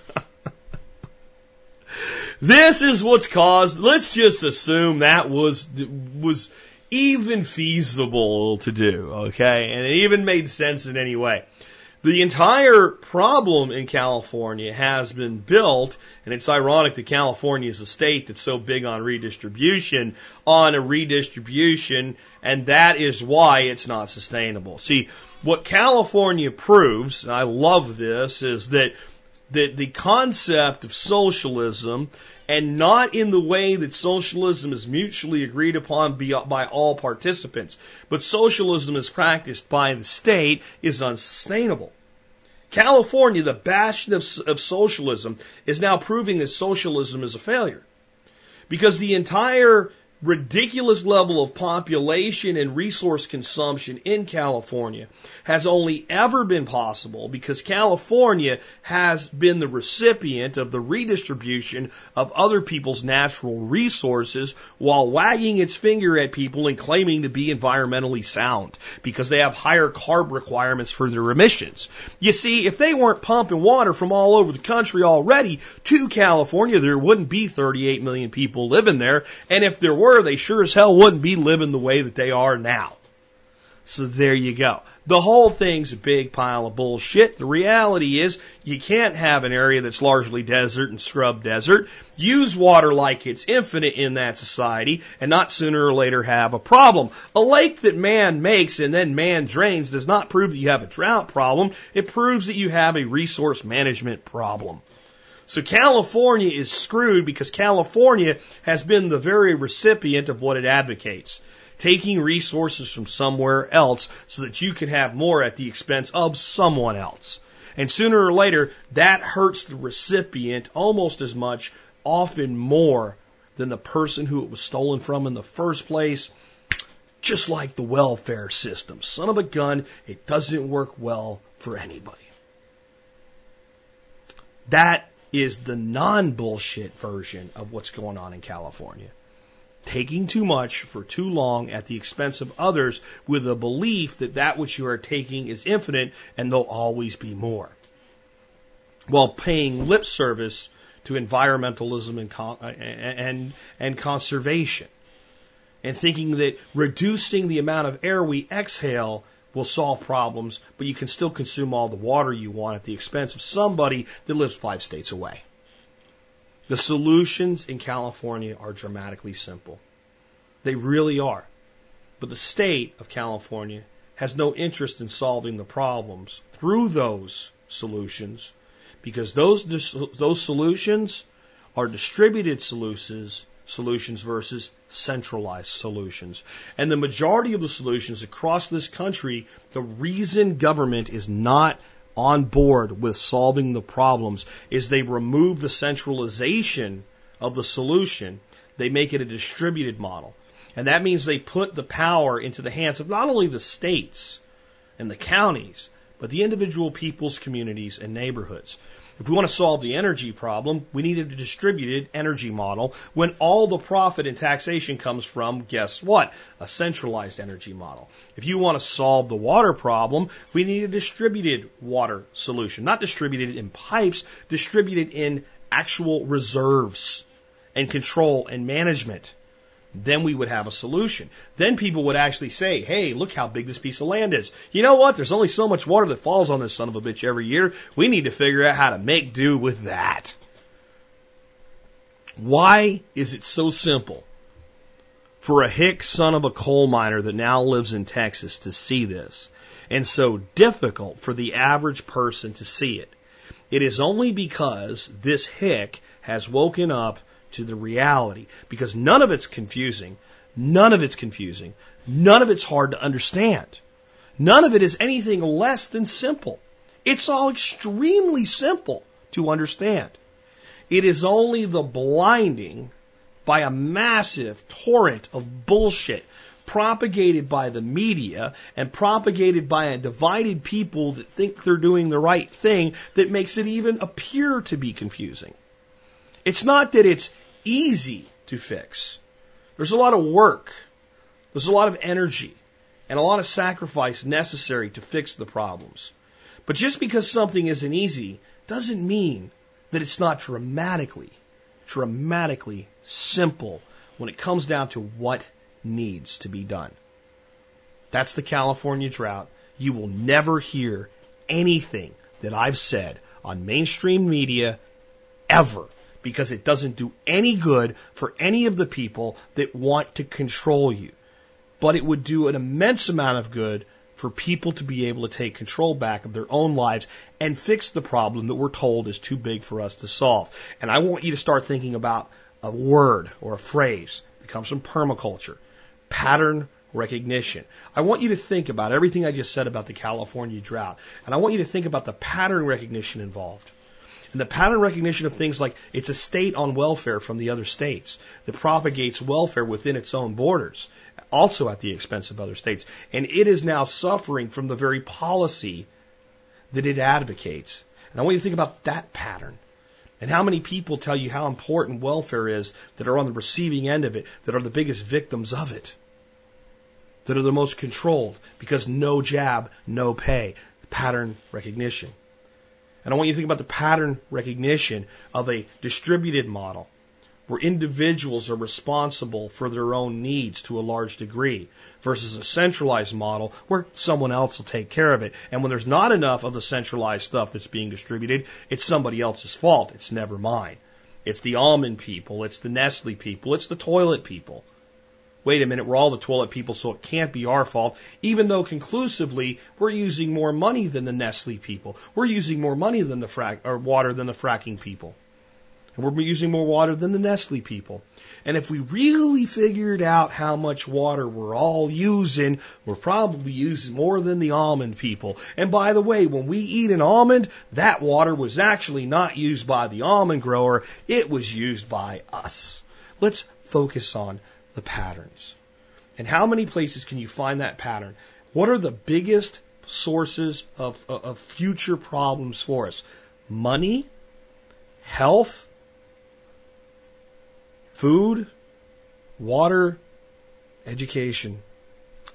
this is what's caused. Let's just assume that was was even feasible to do, okay, and it even made sense in any way. The entire problem in California has been built, and it's ironic that California is a state that's so big on redistribution, on a redistribution, and that is why it's not sustainable. See, what California proves, and I love this, is that, that the concept of socialism and not in the way that socialism is mutually agreed upon by all participants, but socialism is practiced by the state is unsustainable. California, the bastion of, of socialism, is now proving that socialism is a failure. Because the entire ridiculous level of population and resource consumption in California has only ever been possible because California has been the recipient of the redistribution of other people's natural resources while wagging its finger at people and claiming to be environmentally sound because they have higher carb requirements for their emissions. You see, if they weren't pumping water from all over the country already to California, there wouldn't be 38 million people living there. And if there were, they sure as hell wouldn't be living the way that they are now. So there you go. The whole thing's a big pile of bullshit. The reality is you can't have an area that's largely desert and scrub desert, use water like it's infinite in that society, and not sooner or later have a problem. A lake that man makes and then man drains does not prove that you have a drought problem. It proves that you have a resource management problem. So California is screwed because California has been the very recipient of what it advocates taking resources from somewhere else so that you can have more at the expense of someone else. And sooner or later, that hurts the recipient almost as much, often more, than the person who it was stolen from in the first place. Just like the welfare system. Son of a gun, it doesn't work well for anybody. That is the non bullshit version of what's going on in California taking too much for too long at the expense of others with a belief that that which you are taking is infinite and there'll always be more. While paying lip service to environmentalism and, con- uh, and, and conservation. And thinking that reducing the amount of air we exhale will solve problems, but you can still consume all the water you want at the expense of somebody that lives five states away. The solutions in California are dramatically simple. They really are. But the state of California has no interest in solving the problems through those solutions because those, those solutions are distributed solutions, solutions versus centralized solutions. And the majority of the solutions across this country, the reason government is not on board with solving the problems is they remove the centralization of the solution. They make it a distributed model. And that means they put the power into the hands of not only the states and the counties, but the individual peoples, communities, and neighborhoods. If we want to solve the energy problem, we need a distributed energy model when all the profit and taxation comes from, guess what? A centralized energy model. If you want to solve the water problem, we need a distributed water solution. Not distributed in pipes, distributed in actual reserves and control and management then we would have a solution. Then people would actually say, hey, look how big this piece of land is. You know what? There's only so much water that falls on this son of a bitch every year. We need to figure out how to make do with that. Why is it so simple for a hick son of a coal miner that now lives in Texas to see this and so difficult for the average person to see it? It is only because this hick has woken up to the reality because none of it's confusing. None of it's confusing. None of it's hard to understand. None of it is anything less than simple. It's all extremely simple to understand. It is only the blinding by a massive torrent of bullshit propagated by the media and propagated by a divided people that think they're doing the right thing that makes it even appear to be confusing. It's not that it's easy to fix. There's a lot of work. There's a lot of energy and a lot of sacrifice necessary to fix the problems. But just because something isn't easy doesn't mean that it's not dramatically, dramatically simple when it comes down to what needs to be done. That's the California drought. You will never hear anything that I've said on mainstream media ever because it doesn't do any good for any of the people that want to control you. But it would do an immense amount of good for people to be able to take control back of their own lives and fix the problem that we're told is too big for us to solve. And I want you to start thinking about a word or a phrase that comes from permaculture. Pattern recognition. I want you to think about everything I just said about the California drought, and I want you to think about the pattern recognition involved. And the pattern recognition of things like it's a state on welfare from the other states that propagates welfare within its own borders, also at the expense of other states. And it is now suffering from the very policy that it advocates. And I want you to think about that pattern. And how many people tell you how important welfare is that are on the receiving end of it, that are the biggest victims of it, that are the most controlled because no jab, no pay, pattern recognition. And I want you to think about the pattern recognition of a distributed model where individuals are responsible for their own needs to a large degree versus a centralized model where someone else will take care of it. And when there's not enough of the centralized stuff that's being distributed, it's somebody else's fault. It's never mine. It's the almond people. It's the Nestle people. It's the toilet people wait a minute, we're all the toilet people, so it can't be our fault, even though conclusively we're using more money than the Nestle people. We're using more money than the frac or water than the fracking people. And we're using more water than the Nestle people. And if we really figured out how much water we're all using, we're probably using more than the almond people. And by the way, when we eat an almond, that water was actually not used by the almond grower, it was used by us. Let's focus on the patterns. And how many places can you find that pattern? What are the biggest sources of, of future problems for us? Money, health, food, water, education,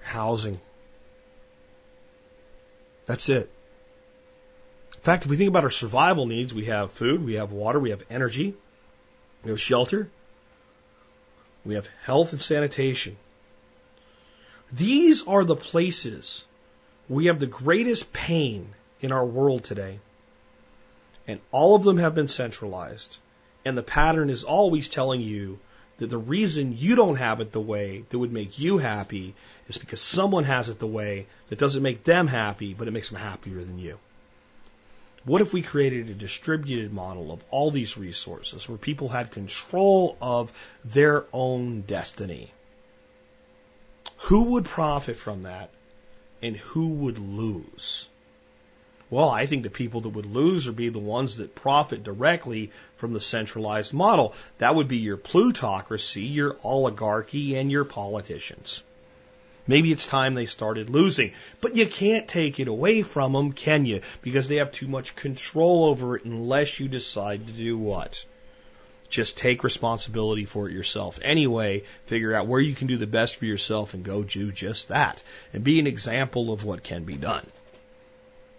housing. That's it. In fact, if we think about our survival needs, we have food, we have water, we have energy, we have shelter, we have health and sanitation. These are the places we have the greatest pain in our world today. And all of them have been centralized. And the pattern is always telling you that the reason you don't have it the way that would make you happy is because someone has it the way that doesn't make them happy, but it makes them happier than you. What if we created a distributed model of all these resources where people had control of their own destiny? Who would profit from that and who would lose? Well, I think the people that would lose would be the ones that profit directly from the centralized model. That would be your plutocracy, your oligarchy, and your politicians. Maybe it's time they started losing. But you can't take it away from them, can you? Because they have too much control over it unless you decide to do what? Just take responsibility for it yourself. Anyway, figure out where you can do the best for yourself and go do just that. And be an example of what can be done.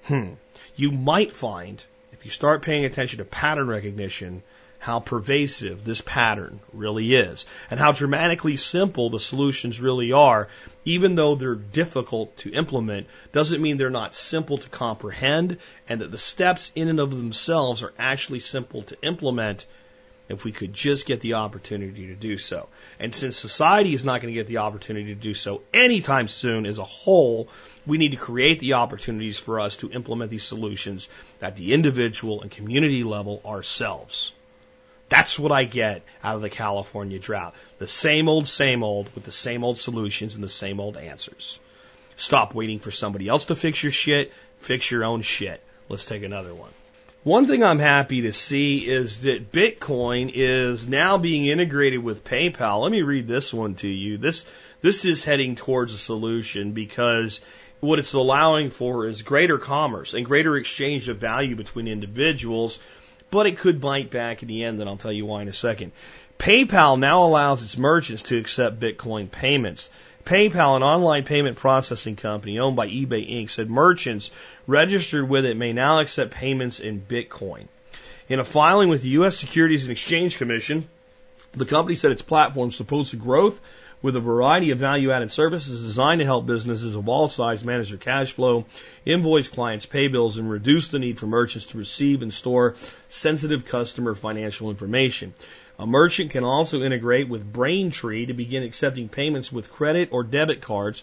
Hmm. You might find, if you start paying attention to pattern recognition, how pervasive this pattern really is and how dramatically simple the solutions really are, even though they're difficult to implement, doesn't mean they're not simple to comprehend and that the steps in and of themselves are actually simple to implement if we could just get the opportunity to do so. And since society is not going to get the opportunity to do so anytime soon as a whole, we need to create the opportunities for us to implement these solutions at the individual and community level ourselves. That's what I get out of the California drought. The same old, same old with the same old solutions and the same old answers. Stop waiting for somebody else to fix your shit. Fix your own shit. Let's take another one. One thing I'm happy to see is that Bitcoin is now being integrated with PayPal. Let me read this one to you. This, this is heading towards a solution because what it's allowing for is greater commerce and greater exchange of value between individuals but it could bite back in the end, and I'll tell you why in a second. PayPal now allows its merchants to accept Bitcoin payments. PayPal, an online payment processing company owned by eBay Inc., said merchants registered with it may now accept payments in Bitcoin. In a filing with the U.S. Securities and Exchange Commission, the company said its platform supports the growth with a variety of value added services designed to help businesses of all sizes manage their cash flow, invoice clients, pay bills, and reduce the need for merchants to receive and store sensitive customer financial information. A merchant can also integrate with Braintree to begin accepting payments with credit or debit cards.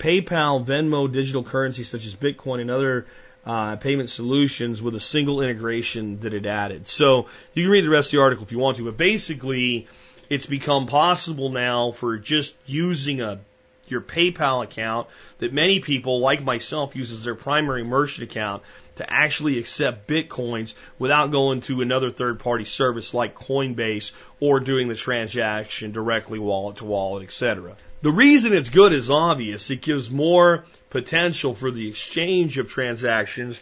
PayPal, Venmo, digital currencies such as Bitcoin and other uh, payment solutions with a single integration that it added. So you can read the rest of the article if you want to, but basically it's become possible now for just using a your PayPal account that many people, like myself, use as their primary merchant account to actually accept bitcoins without going to another third party service like Coinbase or doing the transaction directly wallet to wallet, etc. The reason it's good is obvious. It gives more potential for the exchange of transactions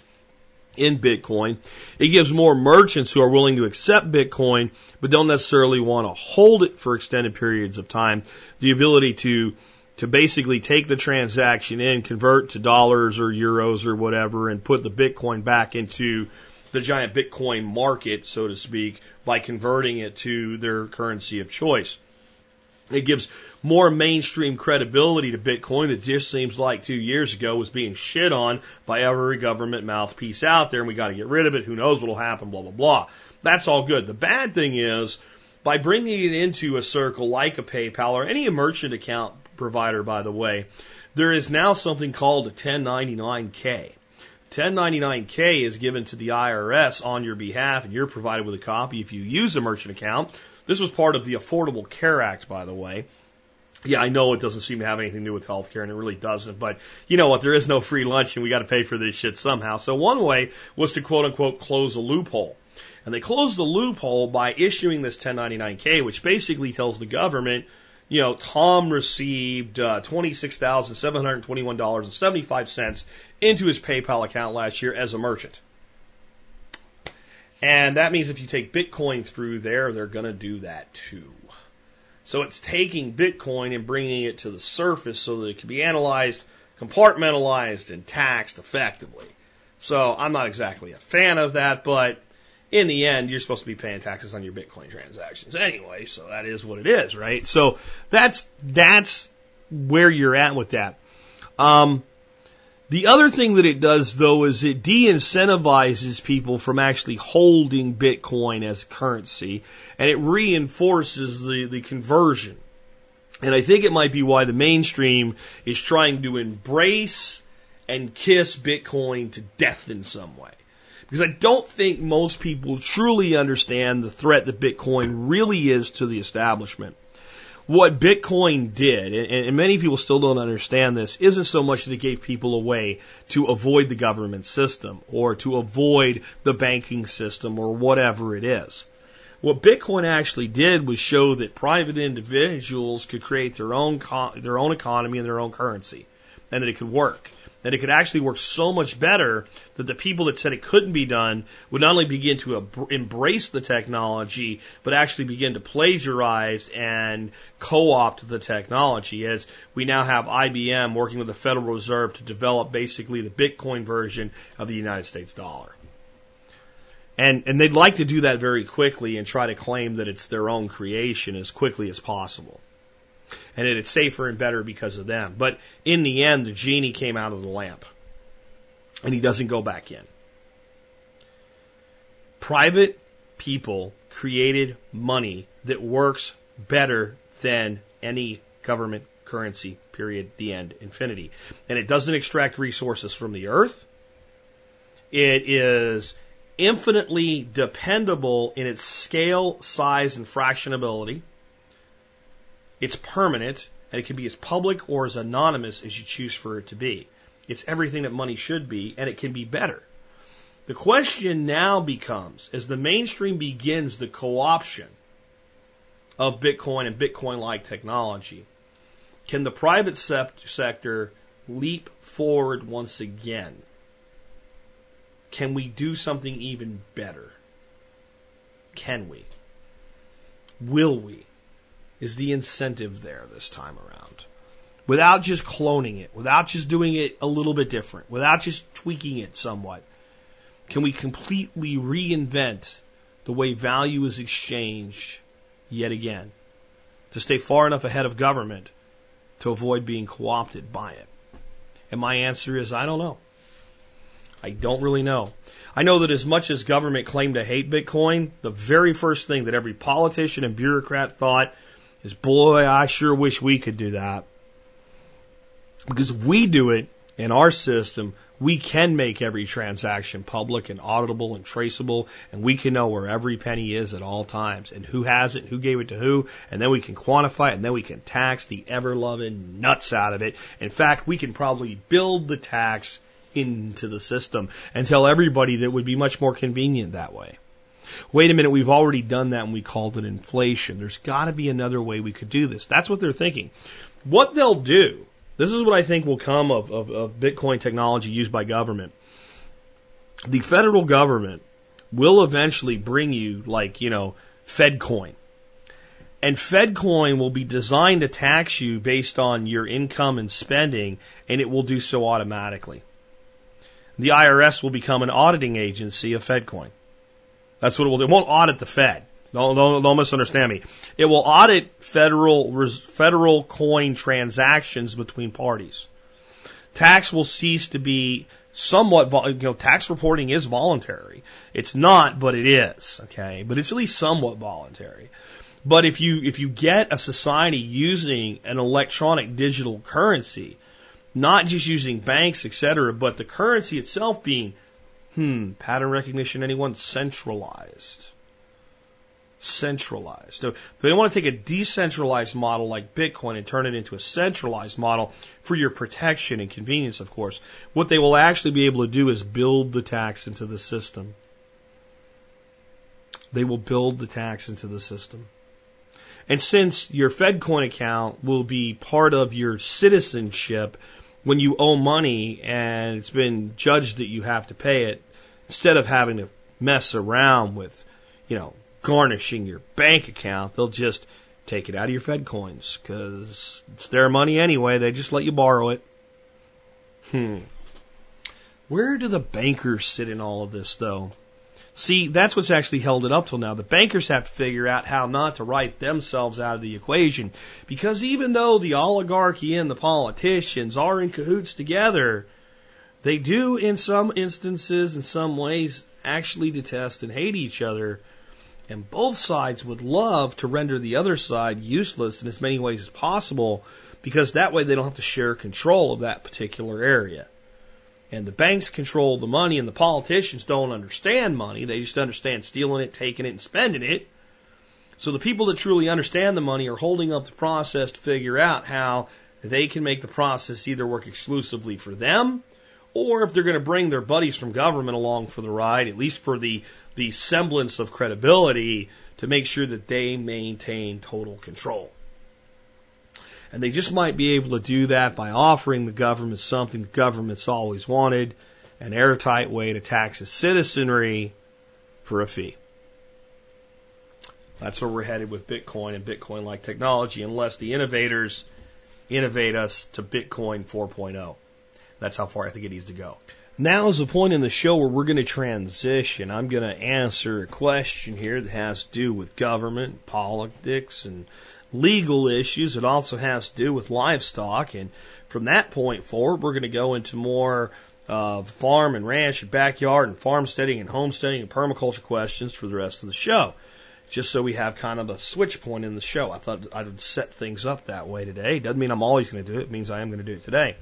in Bitcoin. It gives more merchants who are willing to accept Bitcoin but don't necessarily want to hold it for extended periods of time the ability to to basically take the transaction in, convert to dollars or euros or whatever, and put the Bitcoin back into the giant Bitcoin market, so to speak, by converting it to their currency of choice. It gives more mainstream credibility to Bitcoin that just seems like two years ago was being shit on by every government mouthpiece out there, and we got to get rid of it. Who knows what'll happen? Blah blah blah. That's all good. The bad thing is by bringing it into a circle like a PayPal or any merchant account provider, by the way, there is now something called a 1099K. 1099K is given to the IRS on your behalf, and you're provided with a copy if you use a merchant account. This was part of the Affordable Care Act, by the way. Yeah, I know it doesn't seem to have anything to do with healthcare, and it really doesn't. But you know what? There is no free lunch, and we got to pay for this shit somehow. So one way was to quote unquote close a loophole. And they closed the loophole by issuing this 1099K, which basically tells the government, you know, Tom received uh, $26,721.75 into his PayPal account last year as a merchant. And that means if you take Bitcoin through there, they're going to do that too. So it's taking Bitcoin and bringing it to the surface so that it can be analyzed, compartmentalized, and taxed effectively. So I'm not exactly a fan of that, but in the end, you're supposed to be paying taxes on your Bitcoin transactions anyway, so that is what it is, right? So that's that's where you're at with that. Um, the other thing that it does, though, is it de-incentivizes people from actually holding Bitcoin as a currency, and it reinforces the, the conversion. And I think it might be why the mainstream is trying to embrace and kiss Bitcoin to death in some way. Because I don't think most people truly understand the threat that Bitcoin really is to the establishment. What Bitcoin did, and, many people still don't understand this, isn't so much that it gave people a way to avoid the government system or to avoid the banking system or whatever it is. What Bitcoin actually did was show that private individuals could create their own their own economy and their own currency, and that it could work that it could actually work so much better that the people that said it couldn't be done would not only begin to embrace the technology, but actually begin to plagiarize and co-opt the technology. As we now have IBM working with the Federal Reserve to develop basically the Bitcoin version of the United States dollar. And, and they'd like to do that very quickly and try to claim that it's their own creation as quickly as possible and it's safer and better because of them. But in the end, the genie came out of the lamp and he doesn't go back in. Private people created money that works better than any government currency, period, the end, infinity. And it doesn't extract resources from the earth. It is infinitely dependable in its scale, size, and fractionability. It's permanent, and it can be as public or as anonymous as you choose for it to be. It's everything that money should be, and it can be better. The question now becomes, as the mainstream begins the co-option of Bitcoin and Bitcoin-like technology, can the private sector leap forward once again? Can we do something even better? Can we? Will we? Is the incentive there this time around. Without just cloning it, without just doing it a little bit different, without just tweaking it somewhat, can we completely reinvent the way value is exchanged yet again to stay far enough ahead of government to avoid being co opted by it? And my answer is I don't know. I don't really know. I know that as much as government claimed to hate Bitcoin, the very first thing that every politician and bureaucrat thought is boy, I sure wish we could do that. Because if we do it in our system, we can make every transaction public and auditable and traceable, and we can know where every penny is at all times and who has it, who gave it to who, and then we can quantify it, and then we can tax the ever loving nuts out of it. In fact, we can probably build the tax into the system and tell everybody that would be much more convenient that way. Wait a minute, we've already done that and we called it inflation. There's got to be another way we could do this. That's what they're thinking. What they'll do this is what I think will come of, of, of Bitcoin technology used by government. The federal government will eventually bring you like, you know, FedCoin. And FedCoin will be designed to tax you based on your income and spending, and it will do so automatically. The IRS will become an auditing agency of FedCoin. That's what it will do. It won't audit the Fed. Don't, don't, don't misunderstand me. It will audit federal, federal coin transactions between parties. Tax will cease to be somewhat, you know, tax reporting is voluntary. It's not, but it is, okay? But it's at least somewhat voluntary. But if you, if you get a society using an electronic digital currency, not just using banks, et cetera, but the currency itself being, hmm, pattern recognition, anyone? Centralized centralized. So they want to take a decentralized model like Bitcoin and turn it into a centralized model for your protection and convenience, of course. What they will actually be able to do is build the tax into the system. They will build the tax into the system. And since your FedCoin account will be part of your citizenship when you owe money and it's been judged that you have to pay it, instead of having to mess around with, you know, garnishing your bank account. They'll just take it out of your Fed coins because it's their money anyway. They just let you borrow it. Hmm. Where do the bankers sit in all of this, though? See, that's what's actually held it up till now. The bankers have to figure out how not to write themselves out of the equation. Because even though the oligarchy and the politicians are in cahoots together, they do, in some instances, in some ways, actually detest and hate each other and both sides would love to render the other side useless in as many ways as possible because that way they don't have to share control of that particular area. And the banks control the money and the politicians don't understand money. They just understand stealing it, taking it, and spending it. So the people that truly understand the money are holding up the process to figure out how they can make the process either work exclusively for them or if they're going to bring their buddies from government along for the ride, at least for the the semblance of credibility to make sure that they maintain total control. And they just might be able to do that by offering the government something the government's always wanted an airtight way to tax its citizenry for a fee. That's where we're headed with Bitcoin and Bitcoin like technology, unless the innovators innovate us to Bitcoin 4.0. That's how far I think it needs to go. Now is the point in the show where we're going to transition. I'm going to answer a question here that has to do with government, politics, and legal issues. It also has to do with livestock. And from that point forward, we're going to go into more uh, farm and ranch and backyard and farmsteading and homesteading and permaculture questions for the rest of the show. Just so we have kind of a switch point in the show. I thought I would set things up that way today. Doesn't mean I'm always going to do it. It means I am going to do it today.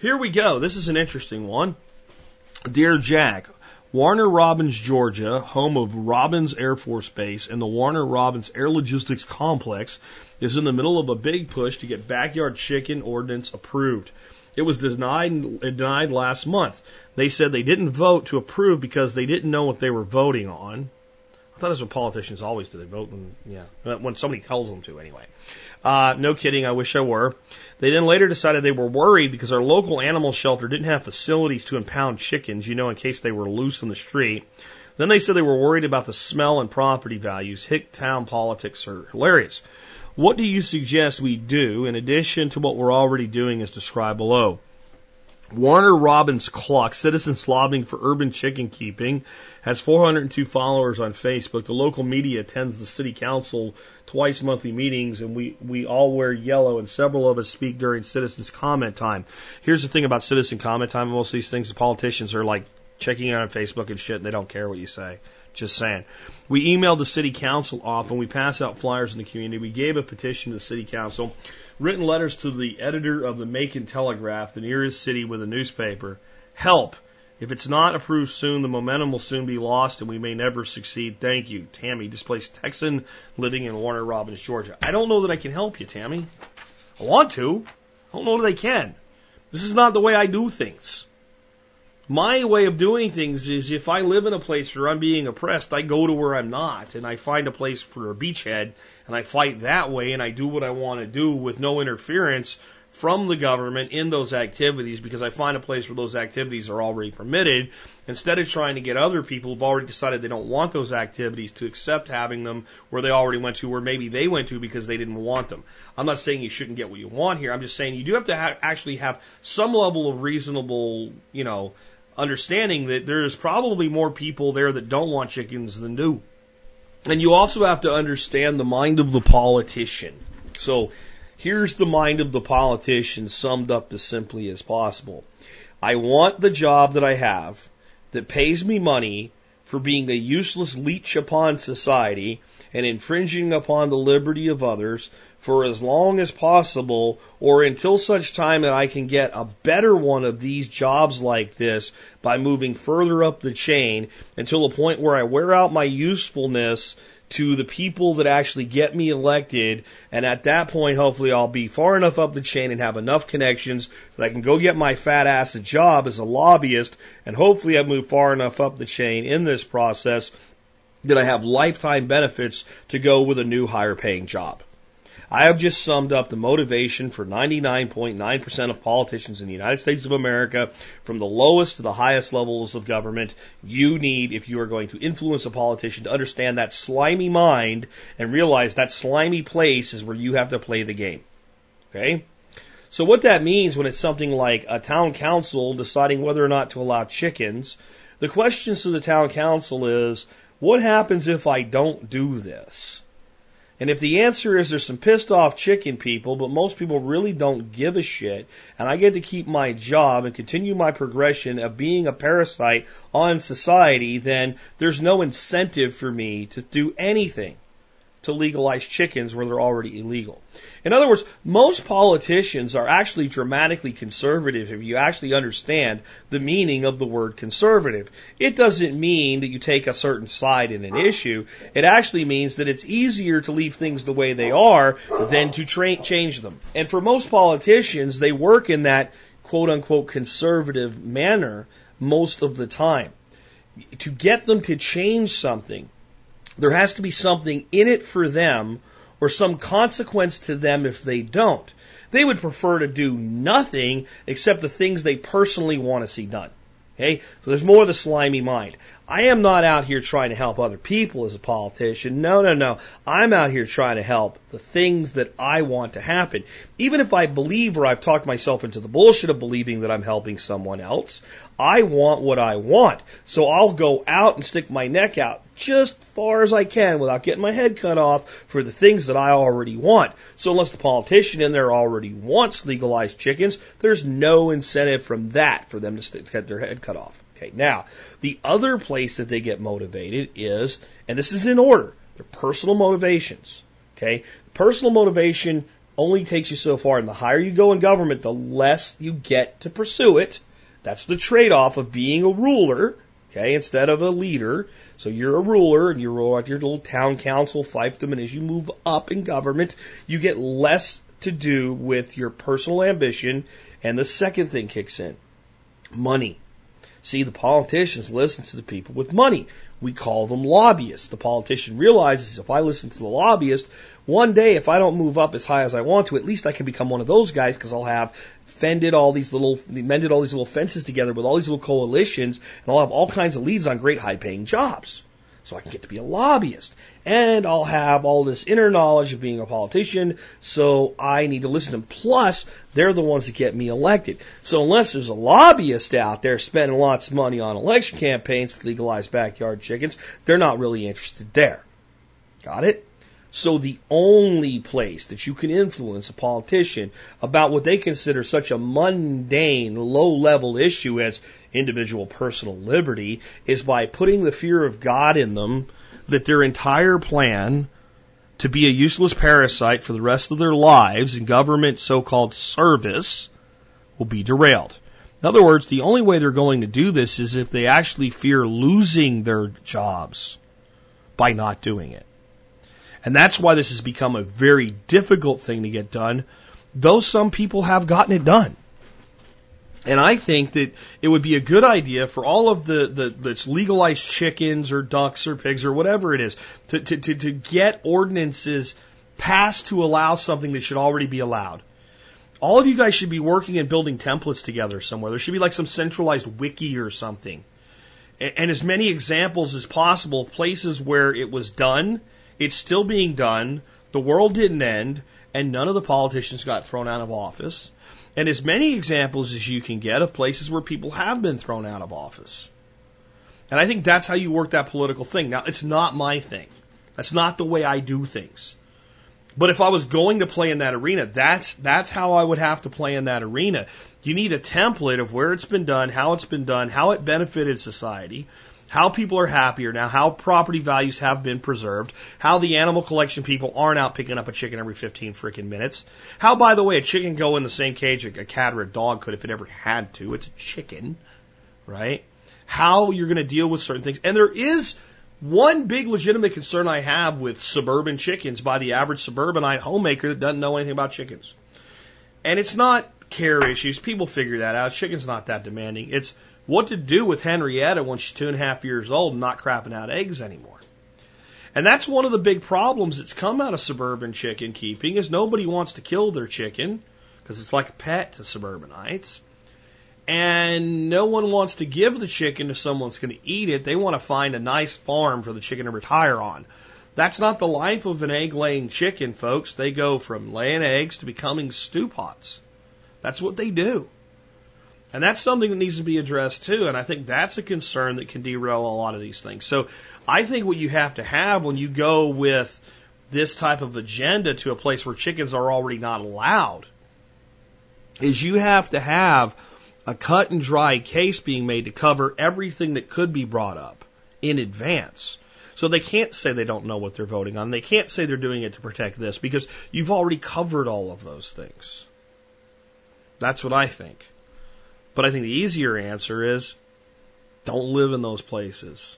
Here we go. This is an interesting one. Dear Jack, Warner Robins, Georgia, home of Robins Air Force Base and the Warner Robins Air Logistics Complex, is in the middle of a big push to get backyard chicken ordinance approved. It was denied denied last month. They said they didn't vote to approve because they didn't know what they were voting on. I thought that's what politicians always do. They vote when, yeah, when somebody tells them to anyway. Uh, no kidding. I wish I were. They then later decided they were worried because our local animal shelter didn't have facilities to impound chickens, you know, in case they were loose in the street. Then they said they were worried about the smell and property values. Hick town politics are hilarious. What do you suggest we do in addition to what we're already doing as described below? Warner Robins CLUCK, Citizens Lobbying for Urban Chicken Keeping, has 402 followers on Facebook. The local media attends the city council twice monthly meetings, and we, we all wear yellow, and several of us speak during citizens comment time. Here's the thing about citizen comment time. Most of these things, the politicians are like checking out on Facebook and shit, and they don't care what you say. Just saying. We emailed the city council often. We pass out flyers in the community. We gave a petition to the city council written letters to the editor of the Macon Telegraph, the nearest city with a newspaper, Help. If it's not approved soon, the momentum will soon be lost and we may never succeed. Thank you. Tammy, displaced Texan living in Warner Robins, Georgia. I don't know that I can help you, Tammy. I want to. I don't know that I can. This is not the way I do things. My way of doing things is if I live in a place where I'm being oppressed, I go to where I'm not and I find a place for a beachhead and I fight that way and I do what I want to do with no interference from the government in those activities because I find a place where those activities are already permitted instead of trying to get other people who've already decided they don't want those activities to accept having them where they already went to, where maybe they went to because they didn't want them. I'm not saying you shouldn't get what you want here. I'm just saying you do have to ha- actually have some level of reasonable, you know, understanding that there's probably more people there that don't want chickens than do. And you also have to understand the mind of the politician. So here's the mind of the politician summed up as simply as possible. I want the job that I have that pays me money for being a useless leech upon society and infringing upon the liberty of others for as long as possible or until such time that I can get a better one of these jobs like this by moving further up the chain until a point where I wear out my usefulness to the people that actually get me elected. And at that point, hopefully I'll be far enough up the chain and have enough connections that I can go get my fat ass a job as a lobbyist. And hopefully I've moved far enough up the chain in this process that I have lifetime benefits to go with a new higher paying job. I have just summed up the motivation for 99.9% of politicians in the United States of America, from the lowest to the highest levels of government. You need, if you are going to influence a politician, to understand that slimy mind and realize that slimy place is where you have to play the game. Okay? So what that means when it's something like a town council deciding whether or not to allow chickens, the questions to the town council is, what happens if I don't do this? And if the answer is there's some pissed off chicken people, but most people really don't give a shit, and I get to keep my job and continue my progression of being a parasite on society, then there's no incentive for me to do anything to legalize chickens where they're already illegal. In other words, most politicians are actually dramatically conservative if you actually understand the meaning of the word conservative. It doesn't mean that you take a certain side in an issue. It actually means that it's easier to leave things the way they are than to tra- change them. And for most politicians, they work in that quote unquote conservative manner most of the time. To get them to change something, there has to be something in it for them or some consequence to them if they don't. They would prefer to do nothing except the things they personally want to see done. Okay? So there's more of the slimy mind. I am not out here trying to help other people as a politician. No, no, no. I'm out here trying to help the things that I want to happen. Even if I believe or I've talked myself into the bullshit of believing that I'm helping someone else, I want what I want. So I'll go out and stick my neck out just far as I can without getting my head cut off for the things that I already want. So unless the politician in there already wants legalized chickens, there's no incentive from that for them to get their head cut off. Okay, now, the other place that they get motivated is, and this is in order, their personal motivations. Okay, personal motivation only takes you so far, and the higher you go in government, the less you get to pursue it. That's the trade off of being a ruler, okay, instead of a leader. So you're a ruler and you roll out your little town council fiefdom, and as you move up in government, you get less to do with your personal ambition. And the second thing kicks in money. See, the politicians listen to the people with money. We call them lobbyists. The politician realizes if I listen to the lobbyist, one day if I don't move up as high as I want to, at least I can become one of those guys because I'll have fended all these little, mended all these little fences together with all these little coalitions, and I'll have all kinds of leads on great high paying jobs. So I can get to be a lobbyist. And I'll have all this inner knowledge of being a politician, so I need to listen to them. Plus, they're the ones that get me elected. So unless there's a lobbyist out there spending lots of money on election campaigns to legalize backyard chickens, they're not really interested there. Got it? So the only place that you can influence a politician about what they consider such a mundane, low level issue as individual personal liberty is by putting the fear of God in them that their entire plan to be a useless parasite for the rest of their lives in government so called service will be derailed. In other words, the only way they're going to do this is if they actually fear losing their jobs by not doing it. And that's why this has become a very difficult thing to get done, though some people have gotten it done. And I think that it would be a good idea for all of the, the that's legalized chickens or ducks or pigs or whatever it is to, to, to, to get ordinances passed to allow something that should already be allowed. All of you guys should be working and building templates together somewhere. There should be like some centralized wiki or something. And, and as many examples as possible of places where it was done, it's still being done, the world didn't end, and none of the politicians got thrown out of office and as many examples as you can get of places where people have been thrown out of office. And I think that's how you work that political thing. Now, it's not my thing. That's not the way I do things. But if I was going to play in that arena, that's, that's how I would have to play in that arena. You need a template of where it's been done, how it's been done, how it benefited society, how people are happier now, how property values have been preserved, how the animal collection people aren't out picking up a chicken every 15 freaking minutes, how, by the way, a chicken go in the same cage a, cat or a dog could if it ever had to. It's a chicken, right? How you're going to deal with certain things. And there is one big legitimate concern I have with suburban chickens by the average suburbanite homemaker that doesn't know anything about chickens. And it's not care issues. People figure that out. Chicken's not that demanding. It's what to do with Henrietta when she's two and a half years old and not crapping out eggs anymore. And that's one of the big problems that's come out of suburban chicken keeping is nobody wants to kill their chicken because it's like a pet to suburbanites. And no one wants to give the chicken to someone that's going to eat it. They want to find a nice farm for the chicken to retire on. That's not the life of an egg laying chicken, folks. They go from laying eggs to becoming stew pots. That's what they do. And that's something that needs to be addressed too. And I think that's a concern that can derail a lot of these things. So I think what you have to have when you go with this type of agenda to a place where chickens are already not allowed is you have to have a cut and dry case being made to cover everything that could be brought up in advance. So they can't say they don't know what they're voting on. They can't say they're doing it to protect this because you've already covered all of those things. That's what I think. But I think the easier answer is don't live in those places.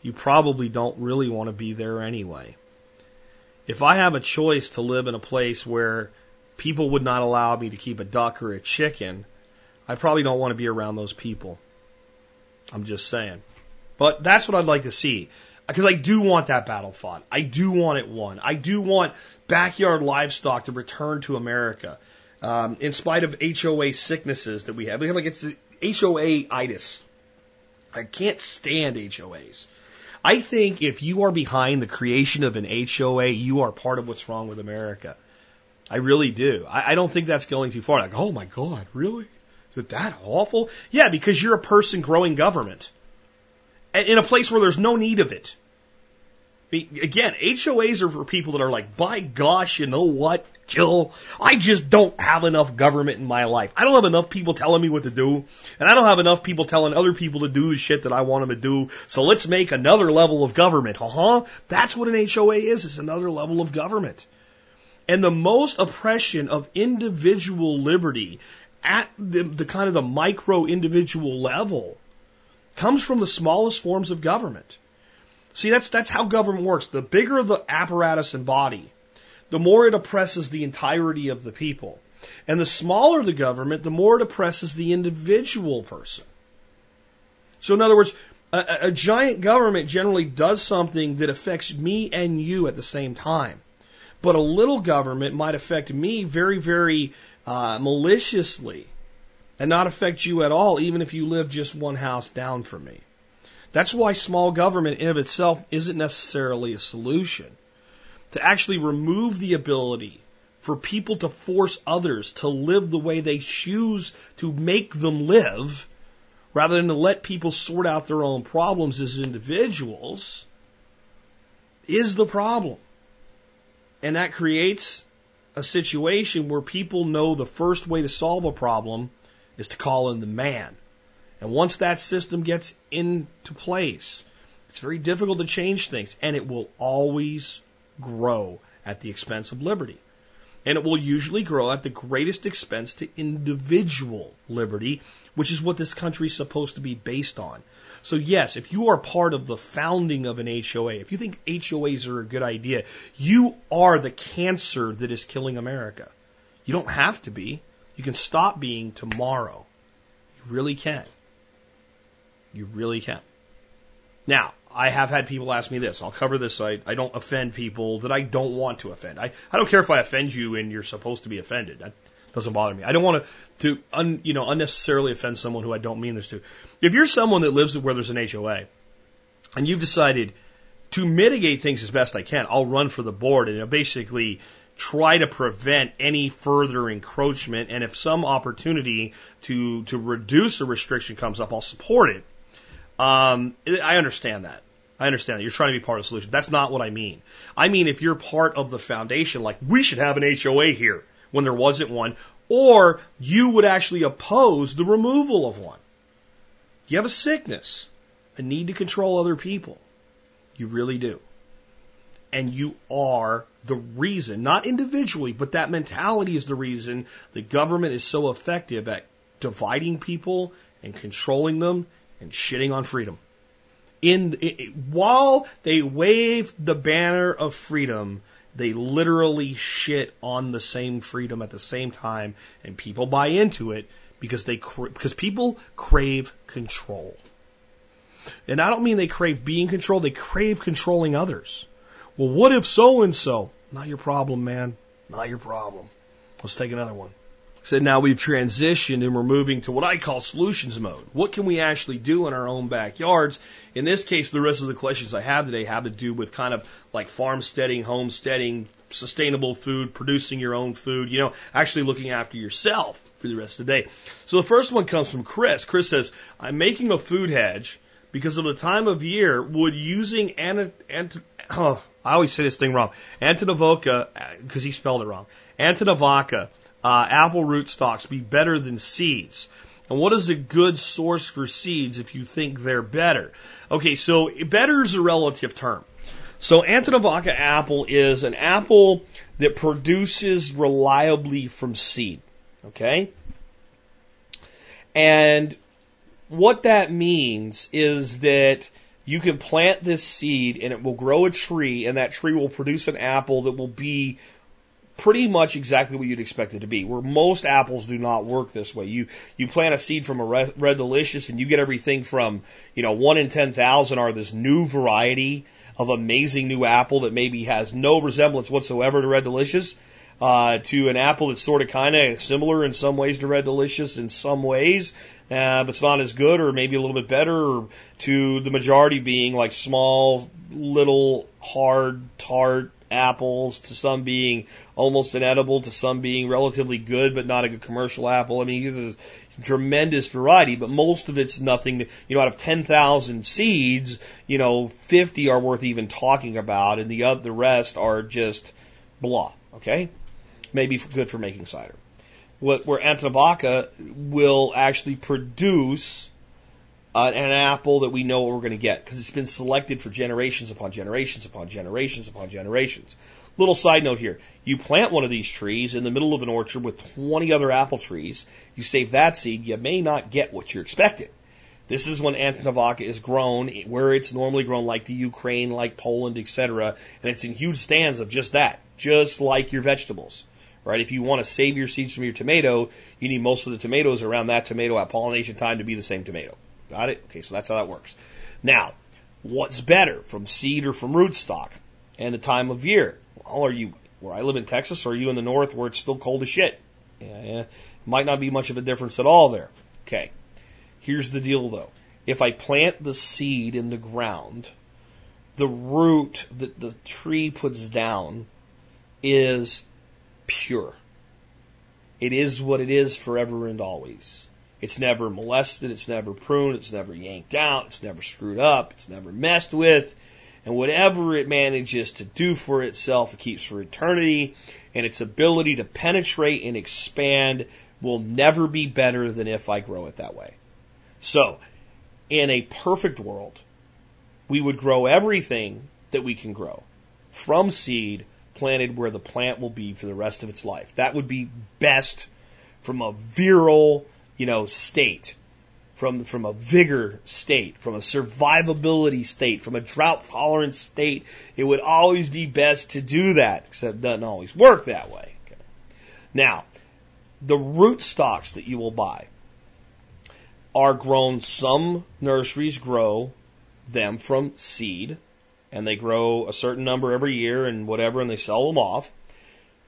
You probably don't really want to be there anyway. If I have a choice to live in a place where people would not allow me to keep a duck or a chicken, I probably don't want to be around those people. I'm just saying. But that's what I'd like to see. Because I do want that battle fought. I do want it won. I do want backyard livestock to return to America um, in spite of HOA sicknesses that we have. We have like it's HOA itis. I can't stand HOAs. I think if you are behind the creation of an HOA, you are part of what's wrong with America. I really do. I, I don't think that's going too far. Like, oh my God, really? Is it that awful? Yeah, because you're a person growing government in a place where there's no need of it. Again, HOAs are for people that are like, by gosh, you know what, Kill. I just don't have enough government in my life. I don't have enough people telling me what to do, and I don't have enough people telling other people to do the shit that I want them to do. So let's make another level of government. Uh huh. That's what an HOA is. It's another level of government. And the most oppression of individual liberty at the, the kind of the micro individual level comes from the smallest forms of government. See, that's, that's how government works. The bigger the apparatus and body, the more it oppresses the entirety of the people. And the smaller the government, the more it oppresses the individual person. So in other words, a, a giant government generally does something that affects me and you at the same time. But a little government might affect me very, very uh, maliciously and not affect you at all, even if you live just one house down from me. That's why small government in of itself isn't necessarily a solution. To actually remove the ability for people to force others to live the way they choose to make them live, rather than to let people sort out their own problems as individuals, is the problem. And that creates a situation where people know the first way to solve a problem is to call in the man. And once that system gets into place, it's very difficult to change things, and it will always grow at the expense of liberty. And it will usually grow at the greatest expense to individual liberty, which is what this country is supposed to be based on. So yes, if you are part of the founding of an HOA, if you think HOAs are a good idea, you are the cancer that is killing America. You don't have to be. You can stop being tomorrow. You really can. You really can. Now, I have had people ask me this. I'll cover this I, I don't offend people that I don't want to offend. I, I don't care if I offend you and you're supposed to be offended. That doesn't bother me. I don't want to, to un, you know, unnecessarily offend someone who I don't mean this to. If you're someone that lives where there's an HOA and you've decided to mitigate things as best I can, I'll run for the board and basically try to prevent any further encroachment. And if some opportunity to, to reduce a restriction comes up, I'll support it. Um, I understand that. I understand that. You're trying to be part of the solution. That's not what I mean. I mean, if you're part of the foundation, like we should have an HOA here when there wasn't one, or you would actually oppose the removal of one. You have a sickness, a need to control other people. You really do. And you are the reason, not individually, but that mentality is the reason the government is so effective at dividing people and controlling them and shitting on freedom. In, while they wave the banner of freedom, they literally shit on the same freedom at the same time, and people buy into it because they because people crave control. And I don't mean they crave being controlled; they crave controlling others. Well, what if so and so? Not your problem, man. Not your problem. Let's take another one. So now we've transitioned and we're moving to what I call solutions mode. What can we actually do in our own backyards? In this case, the rest of the questions I have today have to do with kind of like farmsteading, homesteading, sustainable food, producing your own food, you know, actually looking after yourself for the rest of the day. So the first one comes from Chris. Chris says, I'm making a food hedge because of the time of year, would using ant, ant, oh, I always say this thing wrong. Antonovoca, because he spelled it wrong. Antonovaca uh, apple root stalks be better than seeds? And what is a good source for seeds if you think they're better? Okay, so better is a relative term. So Antonovaca apple is an apple that produces reliably from seed. Okay? And what that means is that you can plant this seed and it will grow a tree and that tree will produce an apple that will be pretty much exactly what you'd expect it to be. Where most apples do not work this way. You you plant a seed from a red, delicious and you get everything from you know one in ten thousand are this new variety of amazing new apple that maybe has no resemblance whatsoever to red delicious. Uh, to an apple that's sort of kind of similar in some ways to Red Delicious in some ways, uh, but it's not as good or maybe a little bit better, or to the majority being like small, little, hard, tart, apples, to some being almost inedible, to some being relatively good but not a good commercial apple. I mean, there's a tremendous variety, but most of it's nothing. To, you know, out of 10,000 seeds, you know, 50 are worth even talking about, and the other, the rest are just blah. Okay, maybe good for making cider. What where Antonovaca will actually produce uh, an apple that we know what we're going to get because it's been selected for generations upon generations upon generations upon generations. Little side note here. You plant one of these trees in the middle of an orchard with 20 other apple trees. You save that seed, you may not get what you're expecting. This is when Antonovaca is grown where it's normally grown like the Ukraine, like Poland, etc. And it's in huge stands of just that, just like your vegetables. Right? If you want to save your seeds from your tomato, you need most of the tomatoes around that tomato at pollination time to be the same tomato. Got it? Okay, so that's how that works. Now, what's better from seed or from rootstock and the time of year? Well, are you where I live in Texas, or are you in the north where it's still cold as shit? Yeah, yeah. Might not be much of a difference at all there. Okay. Here's the deal though. If I plant the seed in the ground, the root that the tree puts down is pure. It is what it is forever and always. It's never molested, it's never pruned, it's never yanked out, it's never screwed up, it's never messed with. And whatever it manages to do for itself, it keeps for eternity. And its ability to penetrate and expand will never be better than if I grow it that way. So, in a perfect world, we would grow everything that we can grow from seed, planted where the plant will be for the rest of its life. That would be best from a virile, you know, state, from, from a vigor state, from a survivability state, from a drought tolerant state. It would always be best to do that, except it doesn't always work that way. Okay. Now, the root stocks that you will buy are grown, some nurseries grow them from seed, and they grow a certain number every year and whatever, and they sell them off.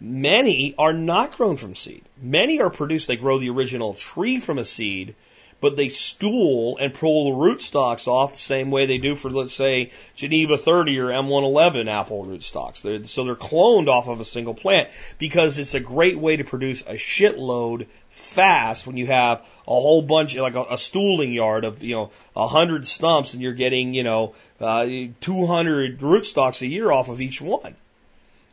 Many are not grown from seed. Many are produced, they grow the original tree from a seed, but they stool and pull the rootstocks off the same way they do for, let's say, Geneva 30 or M111 apple rootstocks. They're, so they're cloned off of a single plant because it's a great way to produce a shitload fast when you have a whole bunch, like a, a stooling yard of, you know, a hundred stumps and you're getting, you know, uh, 200 rootstocks a year off of each one.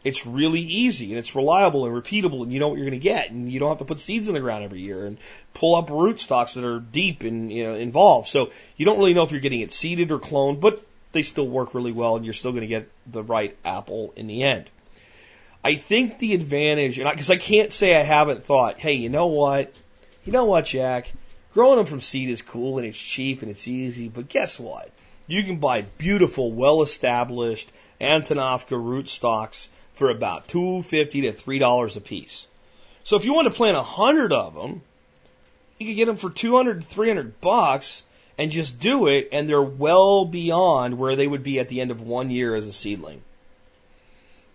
It's really easy and it's reliable and repeatable and you know what you're going to get and you don't have to put seeds in the ground every year and pull up rootstocks that are deep and you know involved. So you don't really know if you're getting it seeded or cloned, but they still work really well and you're still going to get the right apple in the end. I think the advantage, and because I, I can't say I haven't thought, hey, you know what, you know what, Jack, growing them from seed is cool and it's cheap and it's easy, but guess what? You can buy beautiful, well-established Antonovka rootstocks for about two fifty to three dollars a piece. So if you want to plant a hundred of them, you can get them for two hundred to three hundred bucks and just do it, and they're well beyond where they would be at the end of one year as a seedling.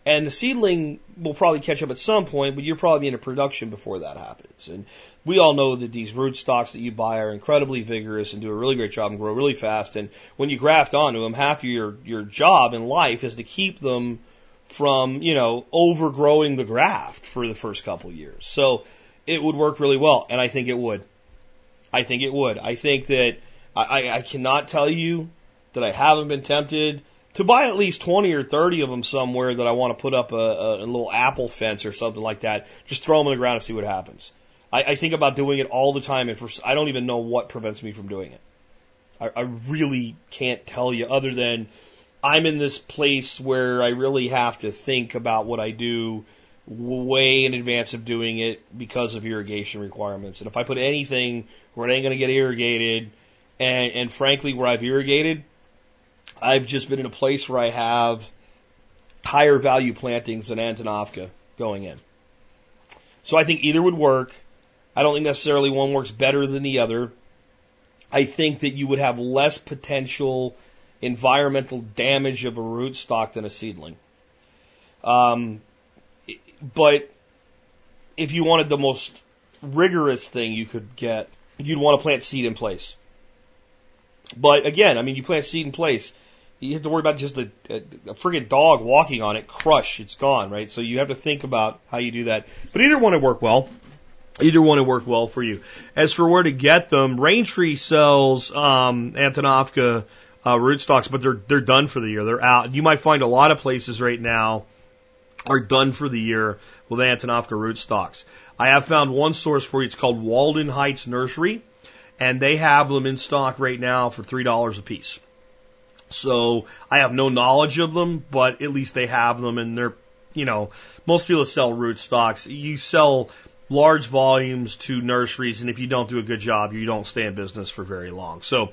And the seedling will probably catch up at some point, but you're probably into production before that happens. And we all know that these rootstocks that you buy are incredibly vigorous and do a really great job and grow really fast. And when you graft onto them, half of your, your job in life is to keep them from, you know, overgrowing the graft for the first couple years. So it would work really well, and I think it would. I think it would. I think that I, I cannot tell you that I haven't been tempted to buy at least 20 or 30 of them somewhere that I want to put up a, a, a little apple fence or something like that. Just throw them in the ground and see what happens. I, I think about doing it all the time, and for, I don't even know what prevents me from doing it. I, I really can't tell you other than I'm in this place where I really have to think about what I do way in advance of doing it because of irrigation requirements. And if I put anything where it ain't going to get irrigated, and, and frankly, where I've irrigated, I've just been in a place where I have higher value plantings than Antonovka going in. So I think either would work. I don't think necessarily one works better than the other. I think that you would have less potential environmental damage of a rootstock than a seedling. Um, but if you wanted the most rigorous thing you could get, you'd want to plant seed in place. But again, I mean, you plant seed in place, you have to worry about just a, a, a friggin' dog walking on it, crush, it's gone, right? So you have to think about how you do that. But either one would work well. Either one would work well for you. As for where to get them, Raintree sells um, Antonovka uh, rootstocks, but they're they're done for the year. They're out. You might find a lot of places right now are done for the year with Antonovka rootstocks. I have found one source for you. It's called Walden Heights Nursery, and they have them in stock right now for three dollars a piece. So I have no knowledge of them, but at least they have them, and they're you know most people sell rootstocks. You sell large volumes to nurseries, and if you don't do a good job, you don't stay in business for very long. So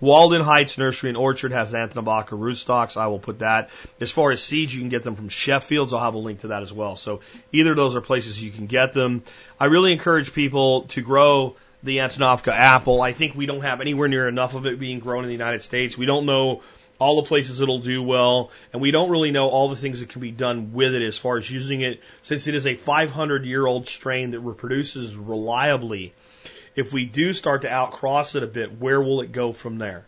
Walden Heights Nursery and Orchard has Antonovka rootstocks. I will put that. As far as seeds, you can get them from Sheffields. I'll have a link to that as well. So either of those are places you can get them. I really encourage people to grow the Antonovka apple. I think we don't have anywhere near enough of it being grown in the United States. We don't know all the places it'll do well, and we don't really know all the things that can be done with it as far as using it, since it is a 500 year old strain that reproduces reliably if we do start to outcross it a bit, where will it go from there?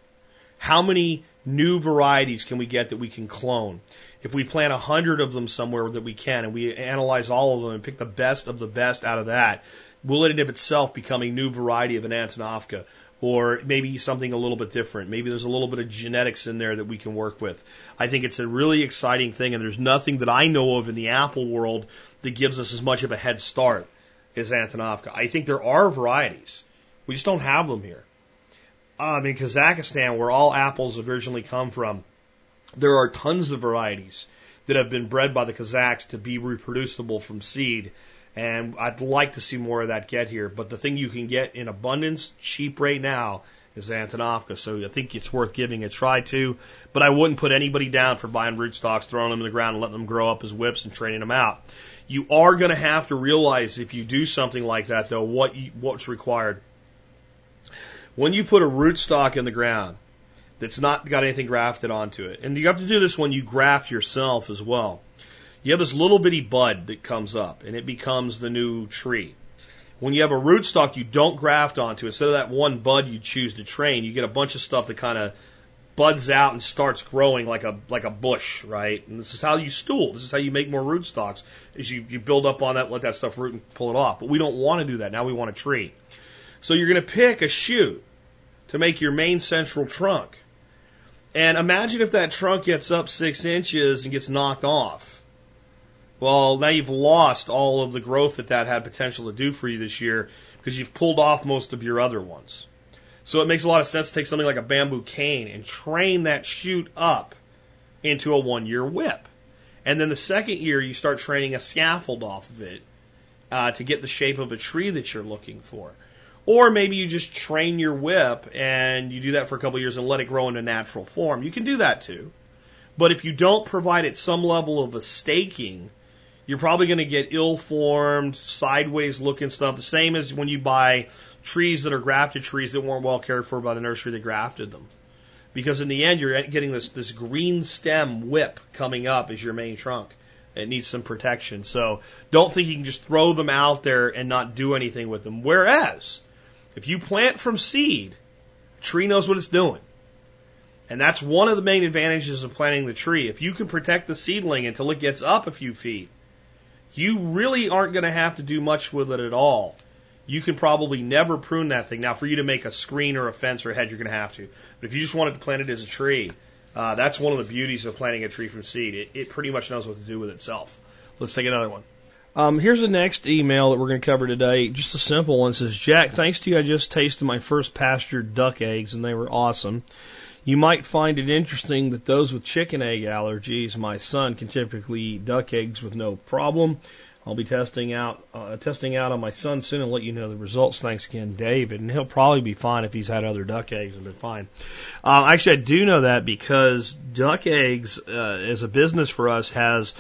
How many new varieties can we get that we can clone? If we plant a hundred of them somewhere that we can and we analyze all of them and pick the best of the best out of that, will it in of itself become a new variety of an Antonovka? Or maybe something a little bit different. Maybe there's a little bit of genetics in there that we can work with. I think it's a really exciting thing, and there's nothing that I know of in the apple world that gives us as much of a head start is Antonovka. I think there are varieties. We just don't have them here. Um, in Kazakhstan, where all apples originally come from, there are tons of varieties that have been bred by the Kazakhs to be reproducible from seed. And I'd like to see more of that get here. But the thing you can get in abundance, cheap right now, is Antonovka. So I think it's worth giving a try to. But I wouldn't put anybody down for buying rootstocks, throwing them in the ground, and letting them grow up as whips and training them out. You are going to have to realize if you do something like that, though, what you, what's required. When you put a rootstock in the ground that's not got anything grafted onto it, and you have to do this when you graft yourself as well. You have this little bitty bud that comes up, and it becomes the new tree. When you have a rootstock you don't graft onto, instead of that one bud you choose to train, you get a bunch of stuff that kind of buds out and starts growing like a like a bush, right? And this is how you stool. This is how you make more rootstocks. Is you, you build up on that, let that stuff root and pull it off. But we don't want to do that. Now we want a tree. So you're going to pick a shoot to make your main central trunk. And imagine if that trunk gets up six inches and gets knocked off. Well, now you've lost all of the growth that that had potential to do for you this year because you've pulled off most of your other ones. So it makes a lot of sense to take something like a bamboo cane and train that shoot up into a one year whip. And then the second year, you start training a scaffold off of it uh, to get the shape of a tree that you're looking for. Or maybe you just train your whip and you do that for a couple years and let it grow into natural form. You can do that too. But if you don't provide it some level of a staking, you're probably going to get ill formed, sideways looking stuff. The same as when you buy trees that are grafted trees that weren't well cared for by the nursery that grafted them. Because in the end, you're getting this, this green stem whip coming up as your main trunk. It needs some protection. So don't think you can just throw them out there and not do anything with them. Whereas, if you plant from seed, tree knows what it's doing. And that's one of the main advantages of planting the tree. If you can protect the seedling until it gets up a few feet, you really aren't going to have to do much with it at all you can probably never prune that thing. Now, for you to make a screen or a fence or a hedge, you're going to have to. But if you just wanted to plant it as a tree, uh, that's one of the beauties of planting a tree from seed. It, it pretty much knows what to do with itself. Let's take another one. Um, here's the next email that we're going to cover today. Just a simple one. It says, Jack, thanks to you, I just tasted my first pastured duck eggs and they were awesome. You might find it interesting that those with chicken egg allergies, my son can typically eat duck eggs with no problem. I'll be testing out uh, testing out on my son soon and let you know the results. Thanks again, David. And he'll probably be fine if he's had other duck eggs and been fine. Uh, actually, I do know that because duck eggs, uh, as a business for us, has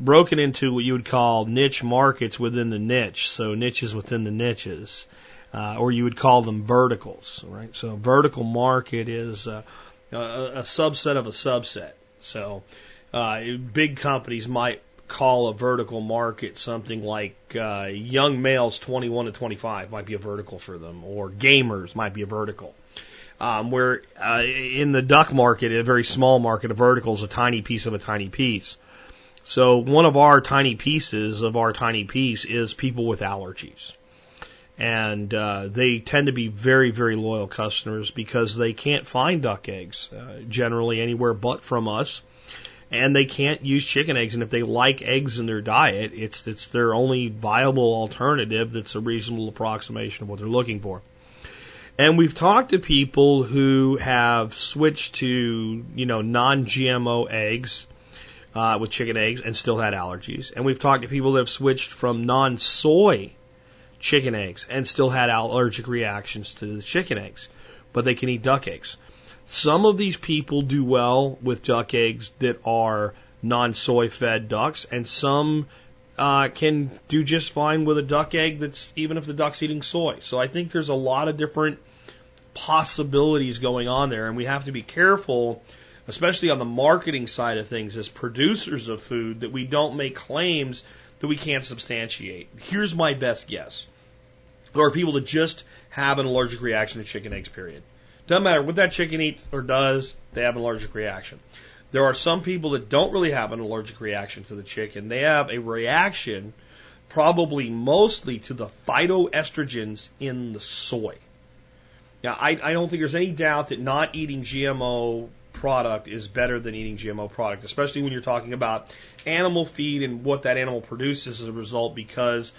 broken into what you would call niche markets within the niche. So niches within the niches, uh, or you would call them verticals, right? So vertical market is uh, a, a subset of a subset. So uh, big companies might call a vertical market something like uh, young males 21 to 25 might be a vertical for them, or gamers might be a vertical. Um, where uh, in the duck market, a very small market, a vertical is a tiny piece of a tiny piece. So one of our tiny pieces of our tiny piece is people with allergies. And uh, they tend to be very, very loyal customers because they can't find duck eggs uh, generally anywhere but from us and they can't use chicken eggs. And if they like eggs in their diet, it's it's their only viable alternative. That's a reasonable approximation of what they're looking for. And we've talked to people who have switched to you know non-GMO eggs uh, with chicken eggs and still had allergies. And we've talked to people that have switched from non-soy chicken eggs and still had allergic reactions to the chicken eggs, but they can eat duck eggs. Some of these people do well with duck eggs that are non-soy fed ducks, and some uh, can do just fine with a duck egg that's even if the duck's eating soy. So I think there's a lot of different possibilities going on there, and we have to be careful, especially on the marketing side of things, as producers of food, that we don't make claims that we can't substantiate. Here's my best guess: there are people that just have an allergic reaction to chicken eggs. Period. Doesn't matter what that chicken eats or does, they have an allergic reaction. There are some people that don't really have an allergic reaction to the chicken. They have a reaction probably mostly to the phytoestrogens in the soy. Now, I, I don't think there's any doubt that not eating GMO product is better than eating GMO product, especially when you're talking about animal feed and what that animal produces as a result because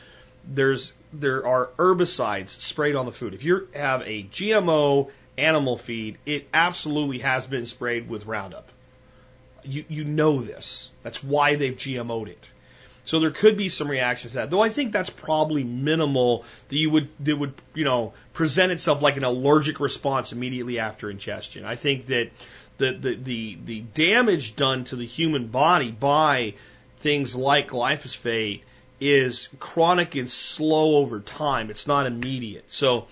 there's there are herbicides sprayed on the food. If you have a GMO animal feed, it absolutely has been sprayed with Roundup. you, you know this. That's why they've GMO'd it. So there could be some reactions to that, though I think that's probably minimal that you would that would you know present itself like an allergic response immediately after ingestion. I think that the the the, the damage done to the human body by things like glyphosate is chronic and slow over time. It's not immediate. So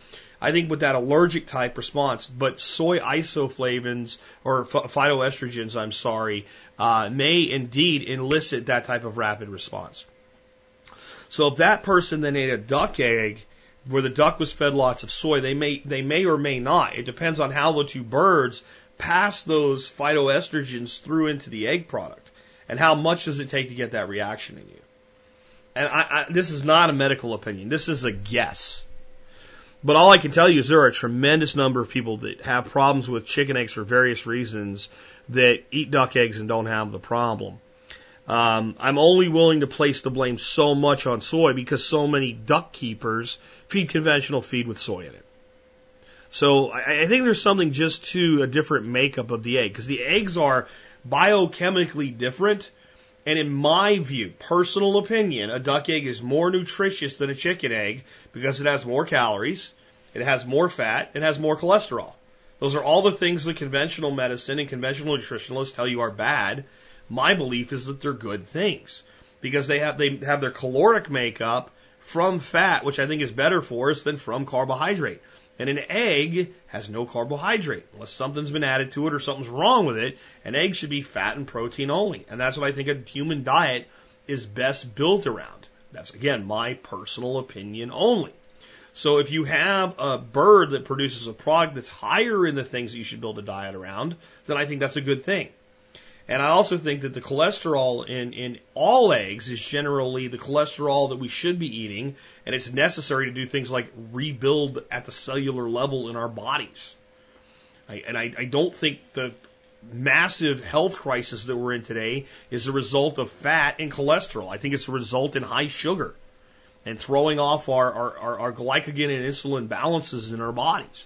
I think with that allergic type response, but soy isoflavones or phytoestrogens, I'm sorry, uh, may indeed elicit that type of rapid response. So if that person then ate a duck egg where the duck was fed lots of soy, they may they may or may not. It depends on how the two birds pass those phytoestrogens through into the egg product, and how much does it take to get that reaction in you. And I, I, this is not a medical opinion. This is a guess. But all I can tell you is there are a tremendous number of people that have problems with chicken eggs for various reasons that eat duck eggs and don't have the problem. Um, I'm only willing to place the blame so much on soy because so many duck keepers feed conventional feed with soy in it. So I, I think there's something just to a different makeup of the egg because the eggs are biochemically different. And in my view, personal opinion, a duck egg is more nutritious than a chicken egg because it has more calories, it has more fat, it has more cholesterol. Those are all the things that conventional medicine and conventional nutritionalists tell you are bad. My belief is that they're good things because they have they have their caloric makeup from fat, which I think is better for us than from carbohydrate. And an egg has no carbohydrate unless something's been added to it or something's wrong with it. An egg should be fat and protein only. And that's what I think a human diet is best built around. That's again my personal opinion only. So if you have a bird that produces a product that's higher in the things that you should build a diet around, then I think that's a good thing. And I also think that the cholesterol in, in all eggs is generally the cholesterol that we should be eating, and it's necessary to do things like rebuild at the cellular level in our bodies. I, and I, I don't think the massive health crisis that we're in today is a result of fat and cholesterol. I think it's a result in high sugar and throwing off our, our, our, our glycogen and insulin balances in our bodies.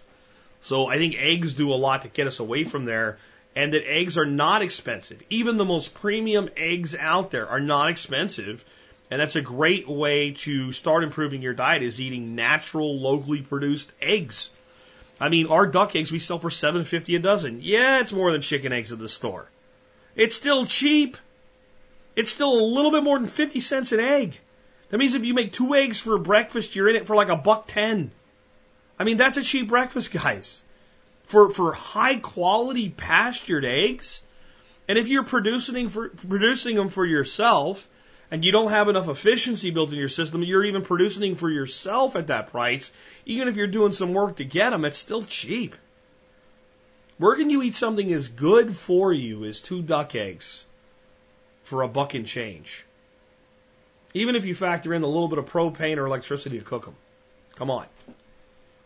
So I think eggs do a lot to get us away from there and that eggs are not expensive. Even the most premium eggs out there are not expensive. And that's a great way to start improving your diet is eating natural, locally produced eggs. I mean, our duck eggs we sell for seven fifty a dozen. Yeah, it's more than chicken eggs at the store. It's still cheap. It's still a little bit more than fifty cents an egg. That means if you make two eggs for breakfast, you're in it for like a buck ten. I mean, that's a cheap breakfast, guys. For for high quality pastured eggs, and if you're producing for producing them for yourself, and you don't have enough efficiency built in your system, you're even producing for yourself at that price. Even if you're doing some work to get them, it's still cheap. Where can you eat something as good for you as two duck eggs for a buck and change? Even if you factor in a little bit of propane or electricity to cook them. Come on.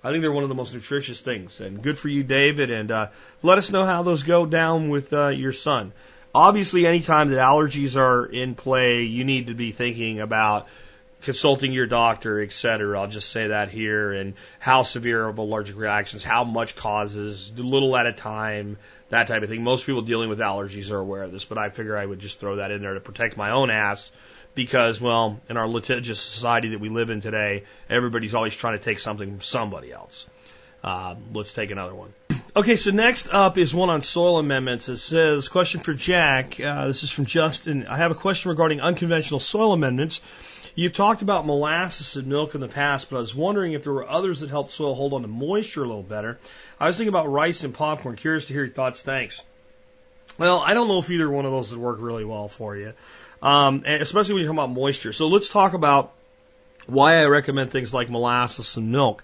I think they're one of the most nutritious things. And good for you, David. And uh, let us know how those go down with uh, your son. Obviously, anytime that allergies are in play, you need to be thinking about consulting your doctor, et cetera. I'll just say that here. And how severe of allergic reactions, how much causes, little at a time, that type of thing. Most people dealing with allergies are aware of this, but I figure I would just throw that in there to protect my own ass because, well, in our litigious society that we live in today, everybody's always trying to take something from somebody else. Uh, let's take another one. Okay, so next up is one on soil amendments. It says, question for Jack. Uh, this is from Justin. I have a question regarding unconventional soil amendments. You've talked about molasses and milk in the past, but I was wondering if there were others that help soil hold on to moisture a little better. I was thinking about rice and popcorn. Curious to hear your thoughts. Thanks. Well, I don't know if either one of those would work really well for you um, especially when you talk about moisture. So let's talk about why I recommend things like molasses and milk.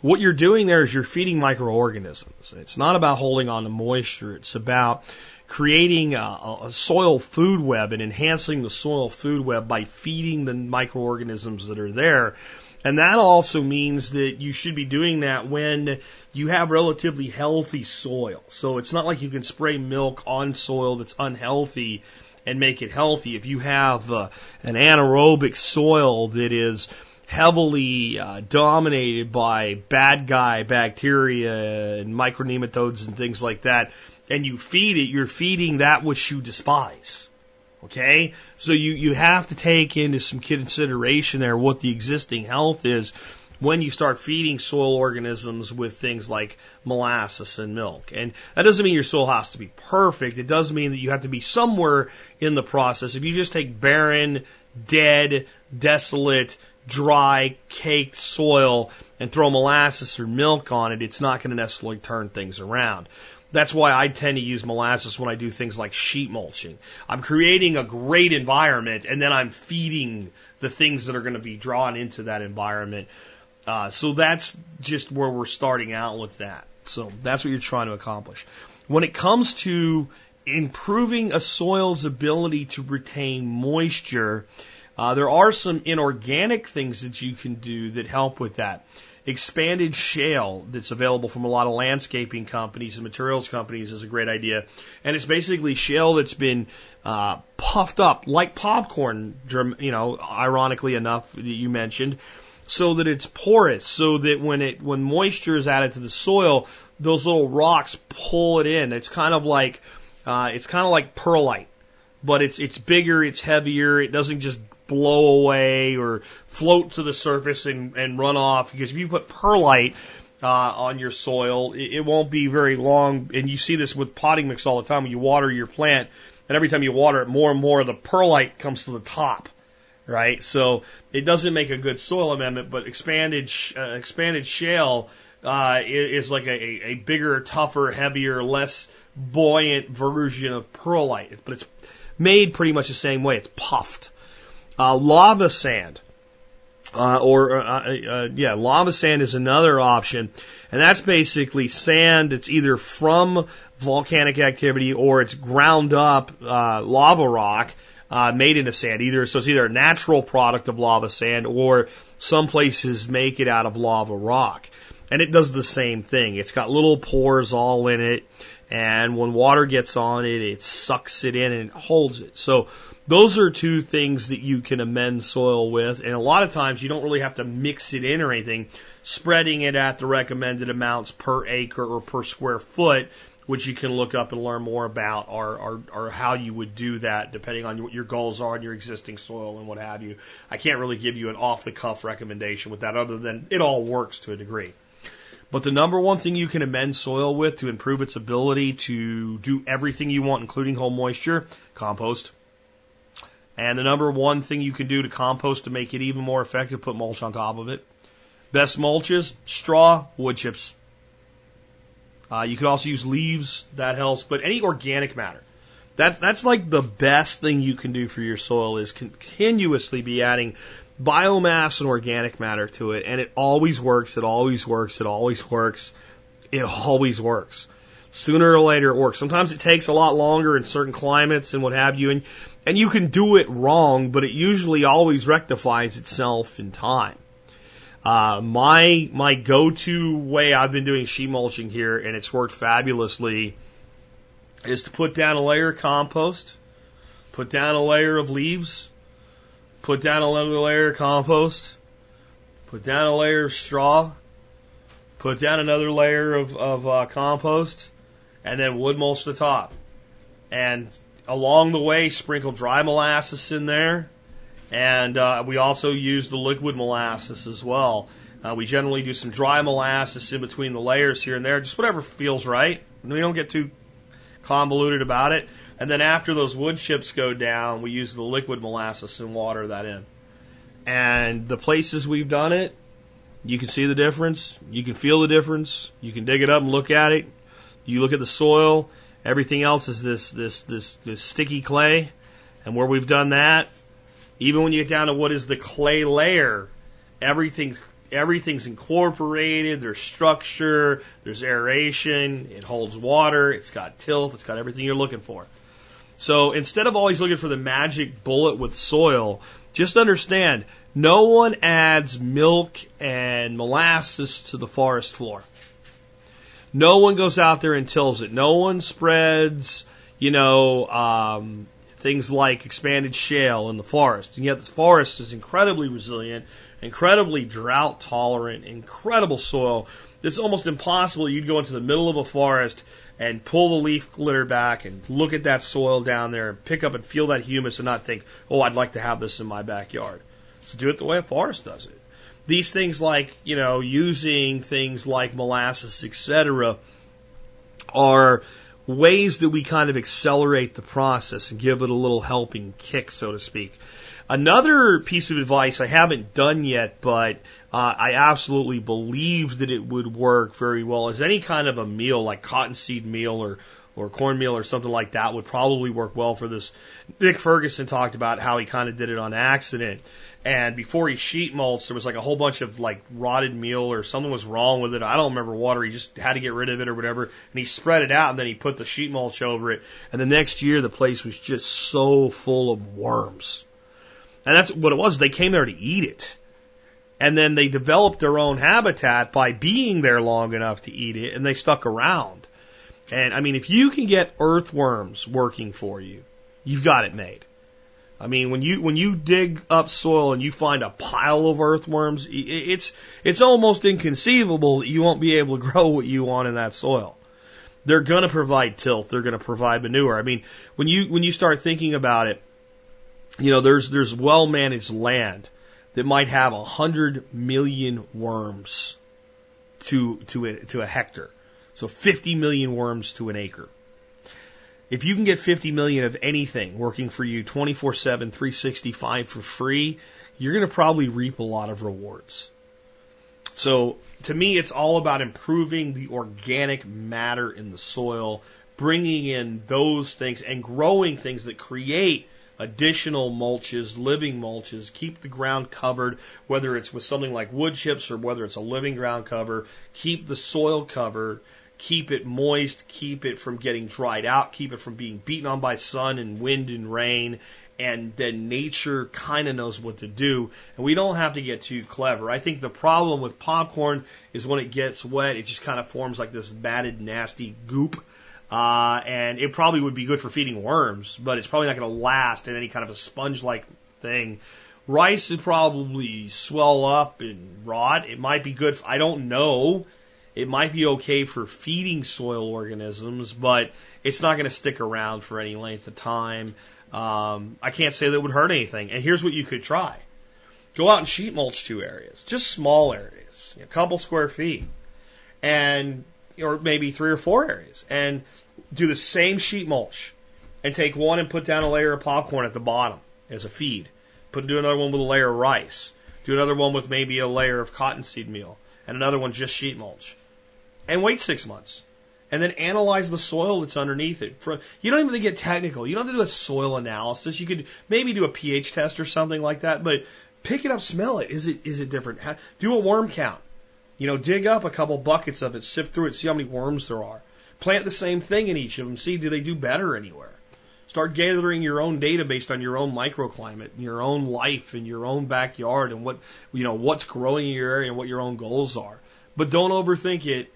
What you're doing there is you're feeding microorganisms. It's not about holding on to moisture. It's about creating a, a, soil food web and enhancing the soil food web by feeding the microorganisms that are there. And that also means that you should be doing that when you have relatively healthy soil. So it's not like you can spray milk on soil that's unhealthy and make it healthy. If you have uh, an anaerobic soil that is heavily uh, dominated by bad guy bacteria and micronematodes and things like that, and you feed it, you're feeding that which you despise. Okay? So you, you have to take into some consideration there what the existing health is when you start feeding soil organisms with things like molasses and milk. And that doesn't mean your soil has to be perfect. It does mean that you have to be somewhere in the process. If you just take barren, dead, desolate, dry, caked soil and throw molasses or milk on it, it's not going to necessarily turn things around. That's why I tend to use molasses when I do things like sheet mulching. I'm creating a great environment and then I'm feeding the things that are going to be drawn into that environment uh, so that's just where we're starting out with that. So that's what you're trying to accomplish. When it comes to improving a soil's ability to retain moisture, uh, there are some inorganic things that you can do that help with that. Expanded shale that's available from a lot of landscaping companies and materials companies is a great idea. And it's basically shale that's been uh, puffed up like popcorn, you know, ironically enough, that you mentioned, so that it's porous, so that when it when moisture is added to the soil, those little rocks pull it in. It's kind of like uh, it's kind of like perlite, but it's it's bigger, it's heavier. It doesn't just blow away or float to the surface and, and run off. Because if you put perlite uh, on your soil, it, it won't be very long. And you see this with potting mix all the time. When you water your plant, and every time you water it, more and more of the perlite comes to the top right? So it doesn't make a good soil amendment, but expanded uh, expanded shale uh, is, like a, a bigger, tougher, heavier, less buoyant version of perlite, but it's made pretty much the same way. It's puffed. Uh, lava sand. Uh, or uh, uh, uh yeah, lava sand is another option, and that's basically sand that's either from volcanic activity or it's ground up uh, lava rock uh, made into sand. Either so it's either a natural product of lava sand or some places make it out of lava rock. And it does the same thing. It's got little pores all in it, and when water gets on it, it sucks it in and it holds it. So those are two things that you can amend soil with, and a lot of times you don't really have to mix it in or anything. Spreading it at the recommended amounts per acre or per square foot which you can look up and learn more about, or, or, or how you would do that depending on what your goals are and your existing soil and what have you. I can't really give you an off the cuff recommendation with that other than it all works to a degree. But the number one thing you can amend soil with to improve its ability to do everything you want, including hold moisture, compost. And the number one thing you can do to compost to make it even more effective, put mulch on top of it. Best mulches, straw, wood chips. Uh, you could also use leaves, that helps, but any organic matter. That's, that's like the best thing you can do for your soil is continuously be adding biomass and organic matter to it, and it always works, it always works, it always works, it always works. Sooner or later it works. Sometimes it takes a lot longer in certain climates and what have you, and, and you can do it wrong, but it usually always rectifies itself in time. Uh, my my go-to way I've been doing sheet mulching here, and it's worked fabulously, is to put down a layer of compost, put down a layer of leaves, put down another layer of compost, put down a layer of straw, put down another layer of, of uh, compost, and then wood mulch the top. And along the way, sprinkle dry molasses in there and uh, we also use the liquid molasses as well. Uh, we generally do some dry molasses in between the layers here and there, just whatever feels right. We don't get too convoluted about it. And then after those wood chips go down, we use the liquid molasses and water that in. And the places we've done it, you can see the difference. You can feel the difference. You can dig it up and look at it. You look at the soil. Everything else is this this this this sticky clay. And where we've done that, even when you get down to what is the clay layer, everything's everything's incorporated. There's structure, there's aeration, it holds water, it's got tilth, it's got everything you're looking for. So instead of always looking for the magic bullet with soil, just understand no one adds milk and molasses to the forest floor. No one goes out there and tills it. No one spreads, you know, um, things like expanded shale in the forest. And yet the forest is incredibly resilient, incredibly drought tolerant, incredible soil. It's almost impossible you'd go into the middle of a forest and pull the leaf litter back and look at that soil down there and pick up and feel that humus and not think, oh, I'd like to have this in my backyard. So do it the way a forest does it. These things like, you know, using things like molasses, etc., are ways that we kind of accelerate the process and give it a little helping kick, so to speak. Another piece of advice I haven't done yet, but uh, I absolutely believe that it would work very well is any kind of a meal like cottonseed meal or or cornmeal or something like that would probably work well for this. Nick Ferguson talked about how he kind of did it on accident. And before he sheet mulched, there was like a whole bunch of like rotted meal or something was wrong with it. I don't remember water. He just had to get rid of it or whatever. And he spread it out and then he put the sheet mulch over it. And the next year, the place was just so full of worms. And that's what it was. They came there to eat it. And then they developed their own habitat by being there long enough to eat it and they stuck around. And I mean, if you can get earthworms working for you, you've got it made. I mean, when you when you dig up soil and you find a pile of earthworms, it's it's almost inconceivable that you won't be able to grow what you want in that soil. They're going to provide tilth. They're going to provide manure. I mean, when you when you start thinking about it, you know, there's there's well managed land that might have a hundred million worms to to a, to a hectare. So 50 million worms to an acre. If you can get 50 million of anything working for you 24 7, 365 for free, you're going to probably reap a lot of rewards. So to me, it's all about improving the organic matter in the soil, bringing in those things and growing things that create additional mulches, living mulches, keep the ground covered, whether it's with something like wood chips or whether it's a living ground cover, keep the soil covered, keep it moist, keep it from getting dried out, keep it from being beaten on by sun and wind and rain, and then nature kind of knows what to do, and we don't have to get too clever. I think the problem with popcorn is when it gets wet, it just kind of forms like this matted, nasty goop uh, and it probably would be good for feeding worms, but it's probably not going to last in any kind of a sponge like thing. Rice would probably swell up and rot. It might be good. For, I don't know. It might be okay for feeding soil organisms, but it's not going to stick around for any length of time. Um, I can't say that it would hurt anything. And here's what you could try. Go out and sheet mulch two areas, just small areas, a couple square feet, and or maybe three or four areas, and do the same sheet mulch and take one and put down a layer of popcorn at the bottom as a feed. Put do another one with a layer of rice. Do another one with maybe a layer of cottonseed meal, and another one just sheet mulch. And wait six months. And then analyze the soil that's underneath it. You don't even get technical. You don't have to do a soil analysis. You could maybe do a pH test or something like that, but pick it up, smell it. Is it is it different? Do a worm count. You know, dig up a couple buckets of it, sift through it, see how many worms there are. Plant the same thing in each of them. See, do they do better anywhere? Start gathering your own data based on your own microclimate, and your own life, and your own backyard, and what you know what's growing in your area and what your own goals are. But don't overthink it.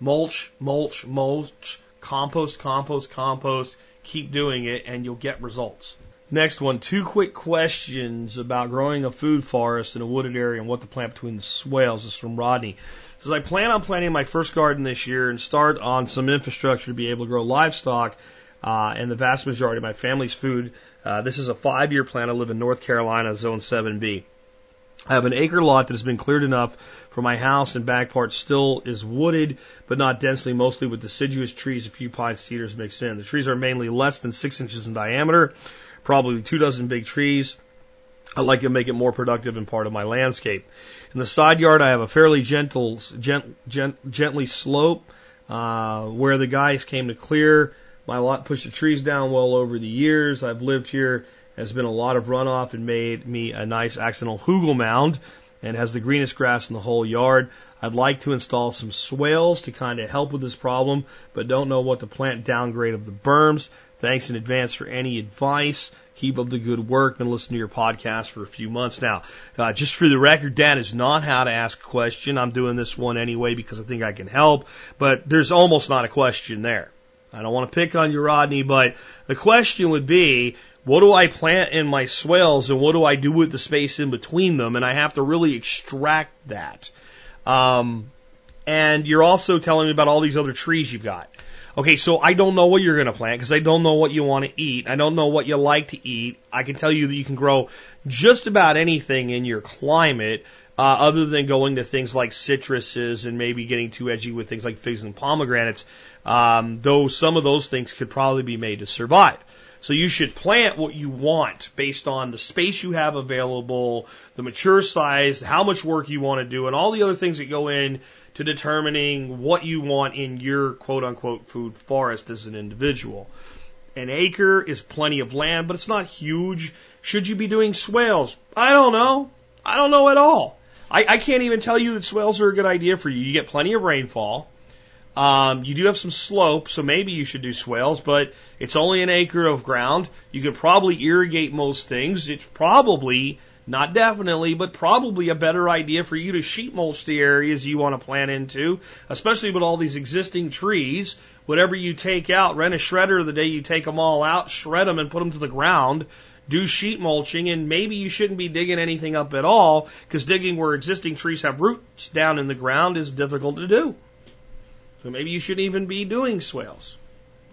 Mulch, mulch, mulch, compost, compost, compost. Keep doing it, and you'll get results. Next one, two quick questions about growing a food forest in a wooded area and what to plant between the swales. This is from Rodney says, I plan on planting my first garden this year and start on some infrastructure to be able to grow livestock uh, and the vast majority of my family's food. Uh, this is a five year plan. I live in North Carolina, Zone 7B. I have an acre lot that has been cleared enough for my house and back part still is wooded, but not densely, mostly with deciduous trees, a few pines, cedars mixed in. The trees are mainly less than six inches in diameter, probably two dozen big trees. I'd like to make it more productive and part of my landscape. In the side yard, I have a fairly gentle, gent, gent, gently slope uh, where the guys came to clear. My lot pushed the trees down well over the years. I've lived here. Has been a lot of runoff and made me a nice accidental hugel mound and has the greenest grass in the whole yard. I'd like to install some swales to kind of help with this problem, but don't know what to plant downgrade of the berms. Thanks in advance for any advice. Keep up the good work. Been listening to your podcast for a few months now. Uh, just for the record, that is not how to ask a question. I'm doing this one anyway because I think I can help, but there's almost not a question there. I don't want to pick on you, Rodney, but the question would be, what do I plant in my swales and what do I do with the space in between them? And I have to really extract that. Um, and you're also telling me about all these other trees you've got. Okay, so I don't know what you're going to plant because I don't know what you want to eat. I don't know what you like to eat. I can tell you that you can grow just about anything in your climate, uh, other than going to things like citruses and maybe getting too edgy with things like figs and pomegranates. Um, though some of those things could probably be made to survive. So you should plant what you want based on the space you have available, the mature size, how much work you want to do, and all the other things that go in to determining what you want in your quote unquote food forest as an individual. An acre is plenty of land, but it's not huge. Should you be doing swales? I don't know. I don't know at all. I, I can't even tell you that swales are a good idea for you. You get plenty of rainfall. Um, you do have some slope, so maybe you should do swales, but it's only an acre of ground. You could probably irrigate most things. It's probably, not definitely, but probably a better idea for you to sheet mulch the areas you want to plant into, especially with all these existing trees. Whatever you take out, rent a shredder the day you take them all out, shred them and put them to the ground. Do sheet mulching, and maybe you shouldn't be digging anything up at all, because digging where existing trees have roots down in the ground is difficult to do. So maybe you shouldn't even be doing swales.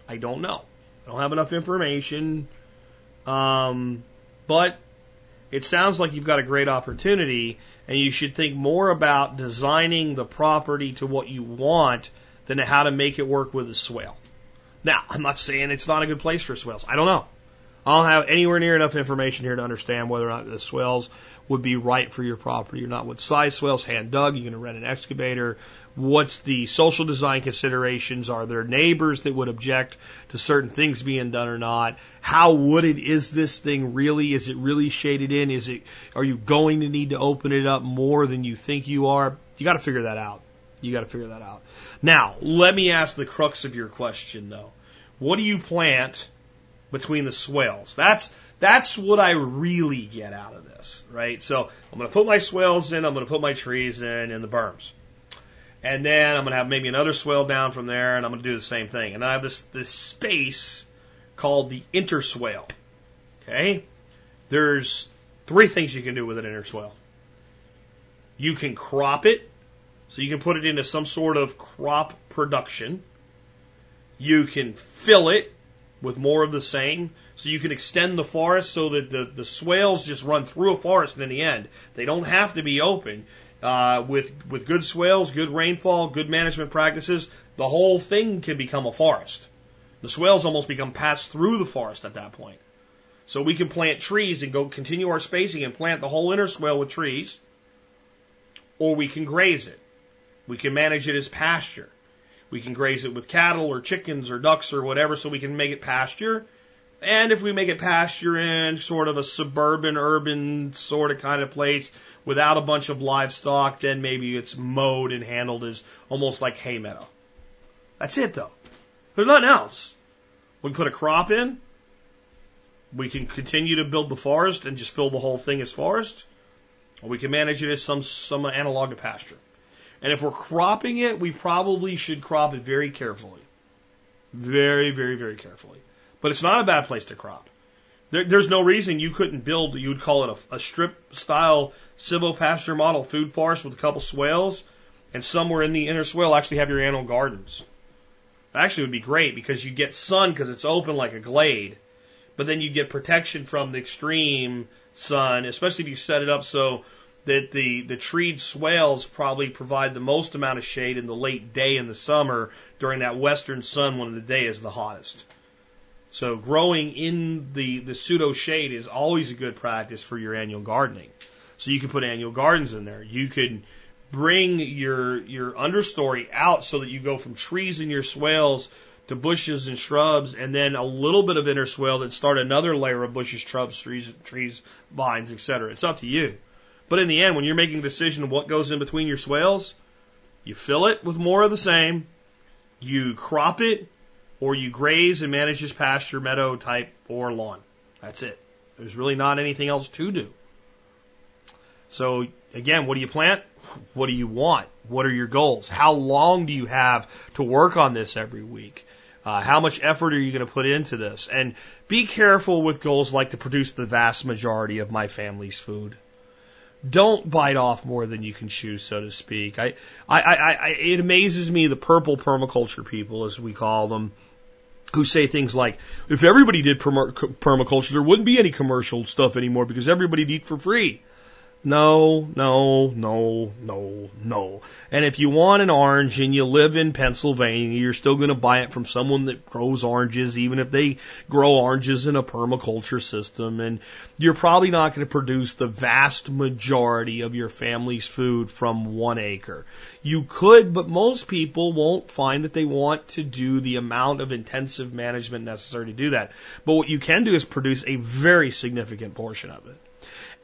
I don't know. I don't have enough information. Um, but it sounds like you've got a great opportunity and you should think more about designing the property to what you want than how to make it work with a swale. Now, I'm not saying it's not a good place for swales. I don't know. I don't have anywhere near enough information here to understand whether or not the swales would be right for your property or not. What size swales, hand dug, you're going to rent an excavator, What's the social design considerations? Are there neighbors that would object to certain things being done or not? How wooded is this thing really? Is it really shaded in? Is it, are you going to need to open it up more than you think you are? You got to figure that out. You got to figure that out. Now, let me ask the crux of your question though. What do you plant between the swales? That's, that's what I really get out of this, right? So I'm going to put my swales in, I'm going to put my trees in, and the berms. And then I'm going to have maybe another swale down from there, and I'm going to do the same thing. And I have this, this space called the interswale. Okay? There's three things you can do with an interswale. You can crop it, so you can put it into some sort of crop production. You can fill it with more of the same. So you can extend the forest so that the, the swales just run through a forest and in the end. They don't have to be open uh, with with good swales, good rainfall, good management practices, the whole thing can become a forest. The swales almost become passed through the forest at that point. So we can plant trees and go continue our spacing and plant the whole inner swale with trees, or we can graze it. We can manage it as pasture. We can graze it with cattle or chickens or ducks or whatever, so we can make it pasture. And if we make it pasture in sort of a suburban, urban sort of kind of place, without a bunch of livestock, then maybe it's mowed and handled as almost like hay meadow. That's it though. There's nothing else. We put a crop in. We can continue to build the forest and just fill the whole thing as forest. Or we can manage it as some, some analog to pasture. And if we're cropping it, we probably should crop it very carefully. Very, very, very carefully. But it's not a bad place to crop. There, there's no reason you couldn't build, you would call it a, a strip style silvopasture model food forest with a couple swales, and somewhere in the inner swale actually have your annual gardens. Actually would be great because you get sun because it's open like a glade, but then you get protection from the extreme sun, especially if you set it up so that the, the treed swales probably provide the most amount of shade in the late day in the summer during that western sun when the day is the hottest. So growing in the, the pseudo shade is always a good practice for your annual gardening. So you can put annual gardens in there. You could bring your your understory out so that you go from trees in your swales to bushes and shrubs, and then a little bit of inner swale that start another layer of bushes, shrubs, trees, trees, vines, etc. It's up to you. But in the end, when you're making a decision of what goes in between your swales, you fill it with more of the same, you crop it, or you graze and manage as pasture, meadow type, or lawn. That's it. There's really not anything else to do. So again, what do you plant? What do you want? What are your goals? How long do you have to work on this every week? Uh, how much effort are you going to put into this? And be careful with goals like to produce the vast majority of my family's food. don't bite off more than you can chew, so to speak. I, I, I, I it amazes me the purple permaculture people, as we call them, who say things like, if everybody did permaculture, there wouldn't be any commercial stuff anymore because everybody'd eat for free. No, no, no, no, no. And if you want an orange and you live in Pennsylvania, you're still going to buy it from someone that grows oranges, even if they grow oranges in a permaculture system. And you're probably not going to produce the vast majority of your family's food from one acre. You could, but most people won't find that they want to do the amount of intensive management necessary to do that. But what you can do is produce a very significant portion of it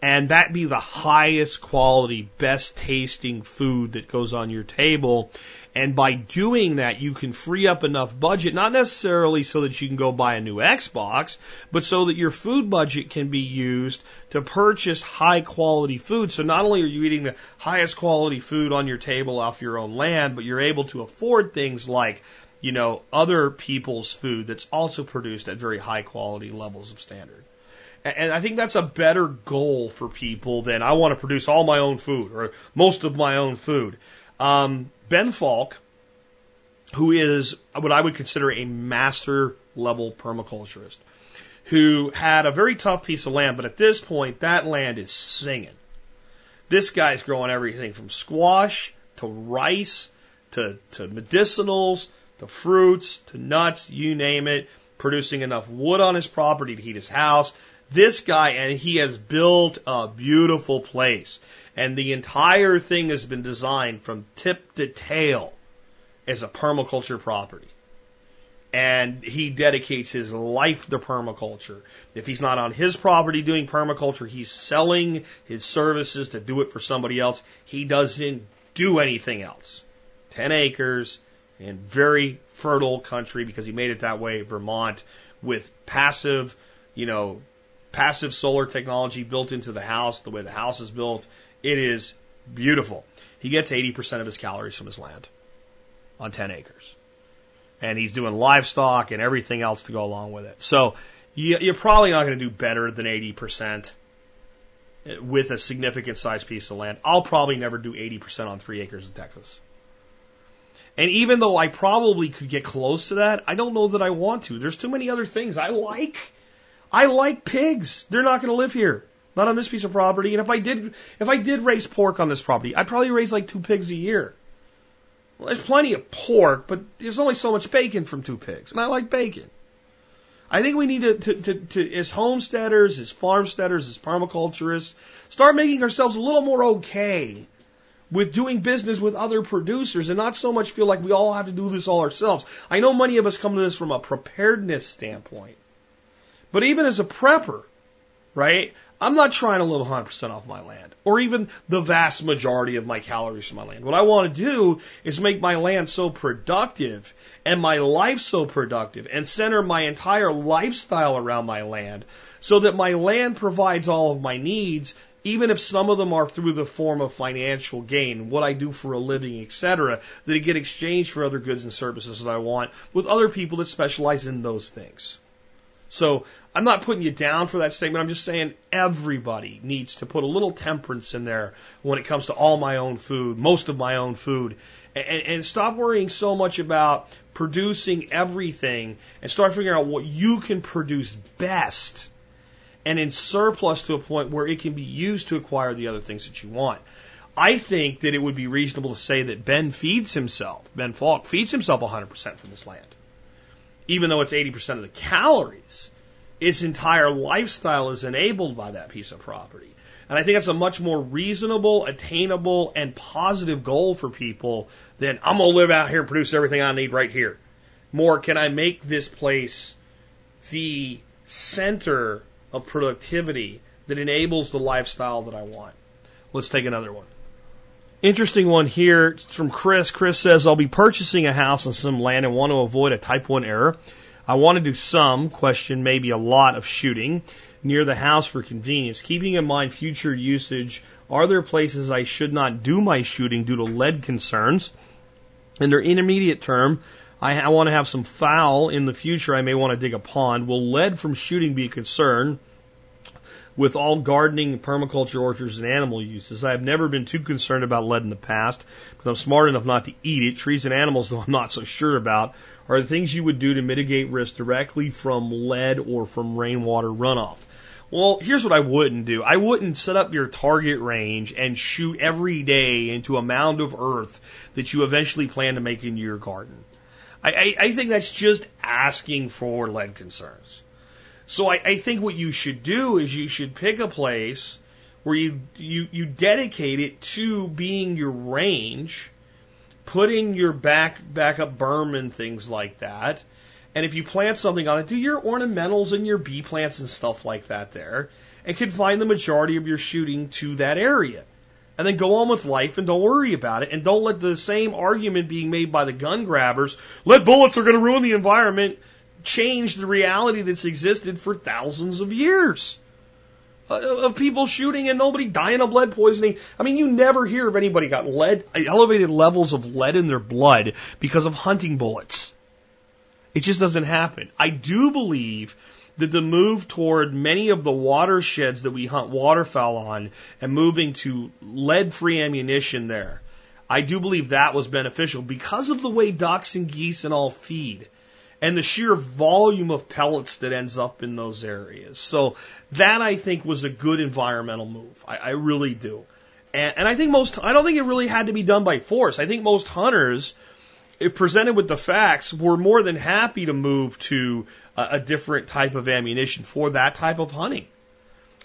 and that be the highest quality, best tasting food that goes on your table. And by doing that, you can free up enough budget, not necessarily so that you can go buy a new Xbox, but so that your food budget can be used to purchase high quality food. So not only are you eating the highest quality food on your table off your own land, but you're able to afford things like, you know, other people's food that's also produced at very high quality levels of standard. And I think that's a better goal for people than I want to produce all my own food or most of my own food. Um, ben Falk, who is what I would consider a master level permaculturist, who had a very tough piece of land, but at this point, that land is singing. This guy's growing everything from squash to rice to, to medicinals to fruits to nuts, you name it, producing enough wood on his property to heat his house, this guy, and he has built a beautiful place. And the entire thing has been designed from tip to tail as a permaculture property. And he dedicates his life to permaculture. If he's not on his property doing permaculture, he's selling his services to do it for somebody else. He doesn't do anything else. 10 acres in very fertile country because he made it that way, Vermont, with passive, you know, passive solar technology built into the house, the way the house is built. It is beautiful. He gets 80% of his calories from his land on 10 acres. And he's doing livestock and everything else to go along with it. So you're probably not going to do better than 80% with a significant sized piece of land. I'll probably never do 80% on three acres in Texas. And even though I probably could get close to that, I don't know that I want to. There's too many other things I like I like pigs. They're not going to live here. Not on this piece of property. And if I did, if I did raise pork on this property, I'd probably raise like two pigs a year. Well, there's plenty of pork, but there's only so much bacon from two pigs, and I like bacon. I think we need to, to, to, to as homesteaders, as farmsteaders, as permaculturists, start making ourselves a little more okay with doing business with other producers and not so much feel like we all have to do this all ourselves. I know many of us come to this from a preparedness standpoint. But even as a prepper, right, I'm not trying to live 100% off my land or even the vast majority of my calories from my land. What I want to do is make my land so productive and my life so productive and center my entire lifestyle around my land so that my land provides all of my needs even if some of them are through the form of financial gain, what I do for a living, etc., that get exchanged for other goods and services that I want with other people that specialize in those things. So I'm not putting you down for that statement. I'm just saying everybody needs to put a little temperance in there when it comes to all my own food, most of my own food, and, and stop worrying so much about producing everything and start figuring out what you can produce best and in surplus to a point where it can be used to acquire the other things that you want. I think that it would be reasonable to say that Ben feeds himself, Ben Falk feeds himself 100% from this land even though it's 80% of the calories, its entire lifestyle is enabled by that piece of property. And I think that's a much more reasonable, attainable, and positive goal for people than I'm going to live out here and produce everything I need right here. More, can I make this place the center of productivity that enables the lifestyle that I want? Let's take another one. Interesting one here it's from Chris. Chris says, I'll be purchasing a house on some land and want to avoid a type 1 error. I want to do some, question maybe a lot of shooting near the house for convenience. Keeping in mind future usage, are there places I should not do my shooting due to lead concerns? In their intermediate term, I, want to have some fowl in the future. I may want to dig a pond. Will lead from shooting be a concern? with all gardening, permaculture orchards, and animal uses. I have never been too concerned about lead in the past, but I'm smart enough not to eat it. Trees and animals, though I'm not so sure about, are the things you would do to mitigate risk directly from lead or from rainwater runoff. Well, here's what I wouldn't do. I wouldn't set up your target range and shoot every day into a mound of earth that you eventually plan to make into your garden. I, I, I think that's just asking for lead concerns. So I, I think what you should do is you should pick a place where you, you, you dedicate it to being your range, putting your back, backup berm and things like that. And if you plant something on it, do your ornamentals and your bee plants and stuff like that there, and confine the majority of your shooting to that area. And then go on with life and don't worry about it. And don't let the same argument being made by the gun grabbers, lead bullets are going to ruin the environment, change the reality that's existed for thousands of years of people shooting and nobody dying of lead poisoning. I mean, you never hear of anybody got lead, elevated levels of lead in their blood because of hunting bullets. It just doesn't happen. I do believe that the move toward many of the watersheds that we hunt waterfowl on and moving to lead free ammunition there, I do believe that was beneficial because of the way ducks and geese and all feed and the sheer volume of pellets that ends up in those areas. So that I think was a good environmental move. I, I really do. And, and I think most, I don't think it really had to be done by force. I think most hunters, if presented with the facts, were more than happy to move to a, a different type of ammunition for that type of hunting.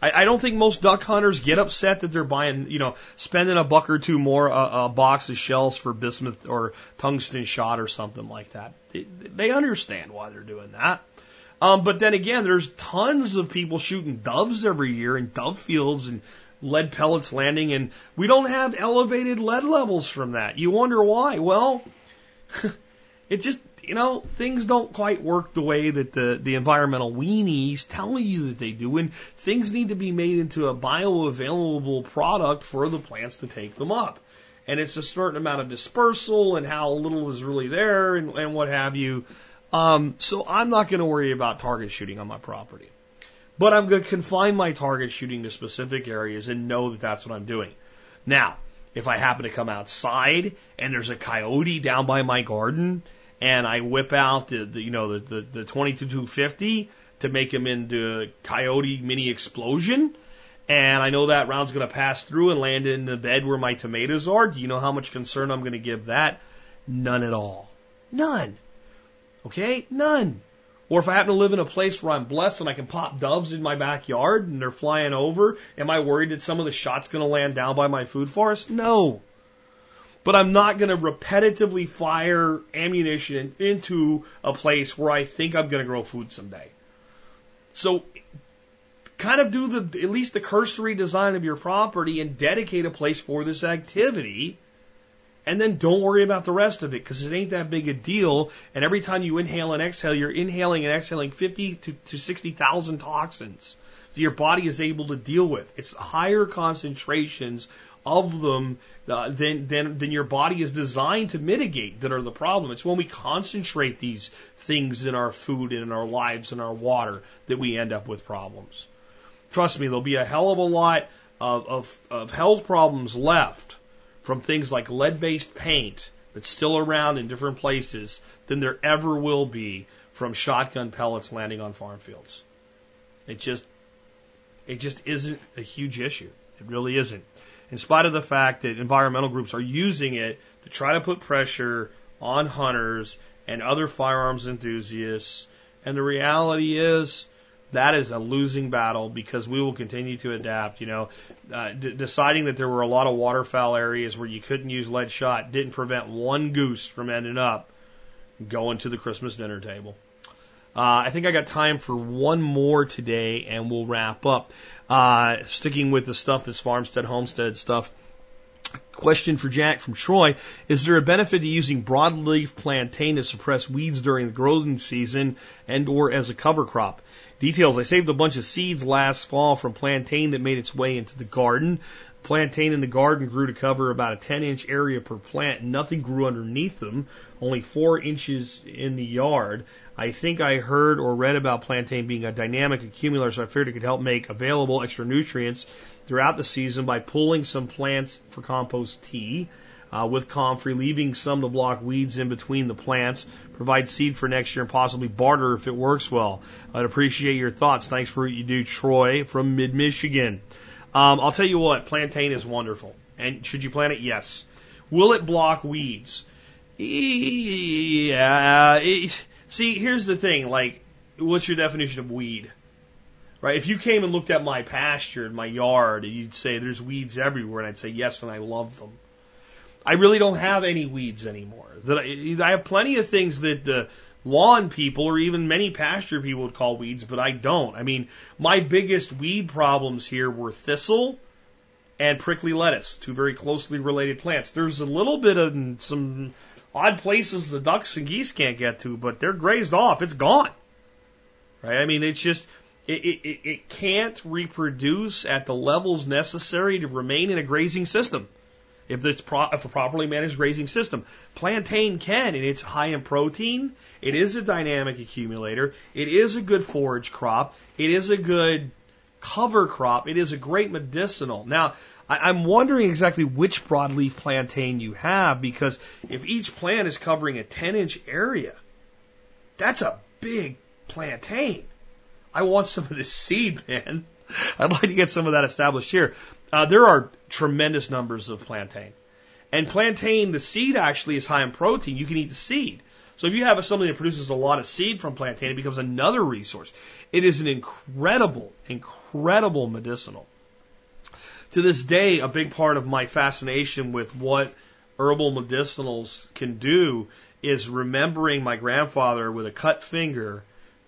I, I don't think most duck hunters get upset that they're buying, you know, spending a buck or two more a, a box of shells for bismuth or tungsten shot or something like that. They, they understand why they're doing that. Um, but then again, there's tons of people shooting doves every year in dove fields and lead pellets landing, and we don't have elevated lead levels from that. You wonder why? Well, it just you know, things don't quite work the way that the, the environmental weenies tell you that they do, and things need to be made into a bioavailable product for the plants to take them up. And it's a certain amount of dispersal and how little is really there and, and what have you. Um, so I'm not going to worry about target shooting on my property. But I'm going to confine my target shooting to specific areas and know that that's what I'm doing. Now, if I happen to come outside and there's a coyote down by my garden and I whip out the, the you know the the, the 2250 to make him into Coyote Mini Explosion. And I know that round's going to pass through and land in the bed where my tomatoes are. Do you know how much concern I'm going to give that? None at all. None. Okay? None. Or if I happen to live in a place where I'm blessed and I can pop doves in my backyard and they're flying over, am I worried that some of the shot's going to land down by my food forest? No but I'm not going to repetitively fire ammunition into a place where I think I'm going to grow food someday. So kind of do the at least the cursory design of your property and dedicate a place for this activity and then don't worry about the rest of it because it ain't that big a deal and every time you inhale and exhale you're inhaling and exhaling 50 to, to 60,000 toxins that your body is able to deal with it's higher concentrations of them uh, than, than, than your body is designed to mitigate that are the problem. It's when we concentrate these things in our food and in our lives and our water that we end up with problems. Trust me, there'll be a hell of a lot of, of, of health problems left from things like lead based paint that's still around in different places than there ever will be from shotgun pellets landing on farm fields. It just, it just isn't a huge issue. It really isn't in spite of the fact that environmental groups are using it to try to put pressure on hunters and other firearms enthusiasts. And the reality is that is a losing battle because we will continue to adapt. You know, uh, deciding that there were a lot of waterfowl areas where you couldn't use lead shot didn't prevent one goose from ending up going to the Christmas dinner table. Uh, I think I got time for one more today, and we'll wrap up. Uh, sticking with the stuff that's farmstead, homestead stuff. Question for Jack from Troy. Is there a benefit to using broadleaf plantain to suppress weeds during the growing season and or as a cover crop? Details, I saved a bunch of seeds last fall from plantain that made its way into the garden. Plantain in the garden grew to cover about a 10 inch area per plant. Nothing grew underneath them, only four inches in the yard. I think I heard or read about plantain being a dynamic accumulator, so I figured it could help make available extra nutrients throughout the season by pulling some plants for compost tea uh, with comfrey, leaving some to block weeds in between the plants, provide seed for next year, and possibly barter if it works well. I'd appreciate your thoughts. Thanks for what you do, Troy from Mid Michigan. Um, I'll tell you what, plantain is wonderful. And should you plant it? Yes. Will it block weeds? Yeah. See, here's the thing. Like, what's your definition of weed? Right? If you came and looked at my pasture and my yard, and you'd say there's weeds everywhere, and I'd say yes, and I love them. I really don't have any weeds anymore. That I, I have plenty of things that the lawn people or even many pasture people would call weeds, but I don't. I mean, my biggest weed problems here were thistle and prickly lettuce, two very closely related plants. There's a little bit of some odd places the ducks and geese can't get to, but they're grazed off. It's gone. Right? I mean, it's just, it, it, it can't reproduce at the levels necessary to remain in a grazing system if it's pro- if a properly managed grazing system. Plantain can, and it's high in protein. It is a dynamic accumulator. It is a good forage crop. It is a good cover crop. It is a great medicinal. Now, I, I'm wondering exactly which broadleaf plantain you have because if each plant is covering a 10 inch area, that's a big plantain. I want some of this seed, man. I'd like to get some of that established here. Uh, there are tremendous numbers of plantain. And plantain, the seed actually is high in protein. You can eat the seed. So if you have something that produces a lot of seed from plantain, it becomes another resource. It is an incredible, incredible medicinal. To this day, a big part of my fascination with what herbal medicinals can do is remembering my grandfather with a cut finger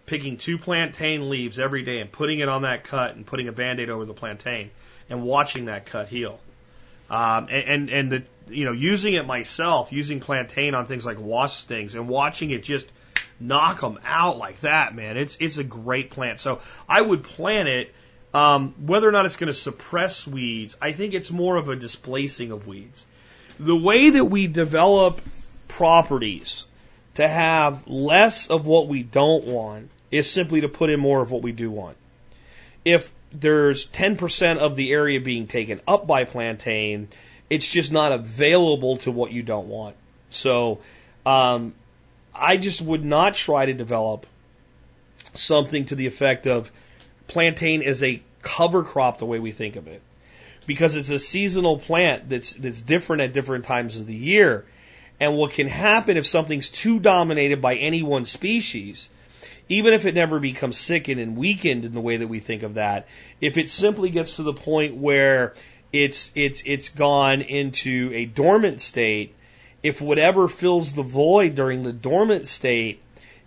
picking two plantain leaves every day and putting it on that cut and putting a band-aid over the plantain and watching that cut heal. Um, and, and, and the, you know, using it myself, using plantain on things like wasp stings and watching it just knock them out like that, man. It's, it's a great plant. So I would plant it, um, whether or not it's going to suppress weeds, I think it's more of a displacing of weeds. The way that we develop properties to have less of what we don't want is simply to put in more of what we do want. If there's 10% of the area being taken up by plantain, it's just not available to what you don't want. So, um, I just would not try to develop something to the effect of plantain is a cover crop the way we think of it. Because it's a seasonal plant that's, that's different at different times of the year. And what can happen if something's too dominated by any one species even if it never becomes sickened and weakened in the way that we think of that, if it simply gets to the point where it's it's it's gone into a dormant state, if whatever fills the void during the dormant state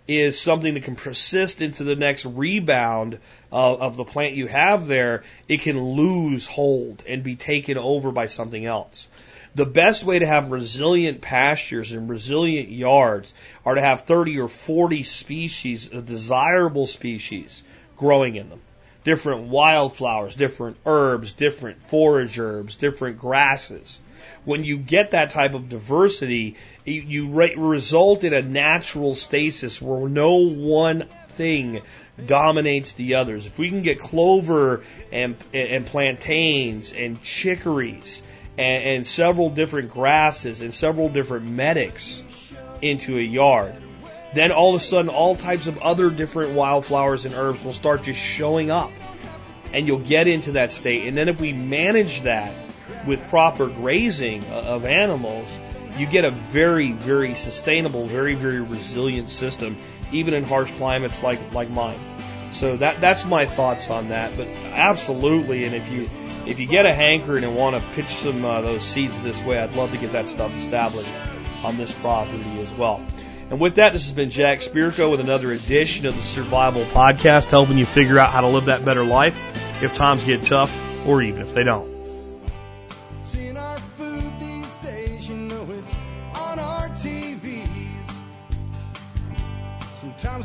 is something that can persist into the next rebound of, the plant you have there, it can lose hold and be taken over by something else. The best way to have resilient pastures and resilient yards are to have 30 or 40 species, desirable species, growing in them. Different wildflowers, different herbs, different forage herbs, different grasses. When you get that type of diversity, you, you re- result in a natural stasis where no one thing dominates the others. If we can get clover and, and plantains and chicories and, and several different grasses and several different medics into a yard, then all of a sudden all types of other different wildflowers and herbs will start just showing up. And you'll get into that state. And then if we manage that with proper grazing of animals, you get a very, very sustainable, very, very resilient system, even in harsh climates like, like mine. So that, that's my thoughts on that. But absolutely, and if you, if you get a hankering and want to pitch some uh, those seeds this way, I'd love to get that stuff established on this property as well. And with that, this has been Jack Spirko with another edition of the Survival Podcast, helping you figure out how to live that better life if times get tough or even if they don't.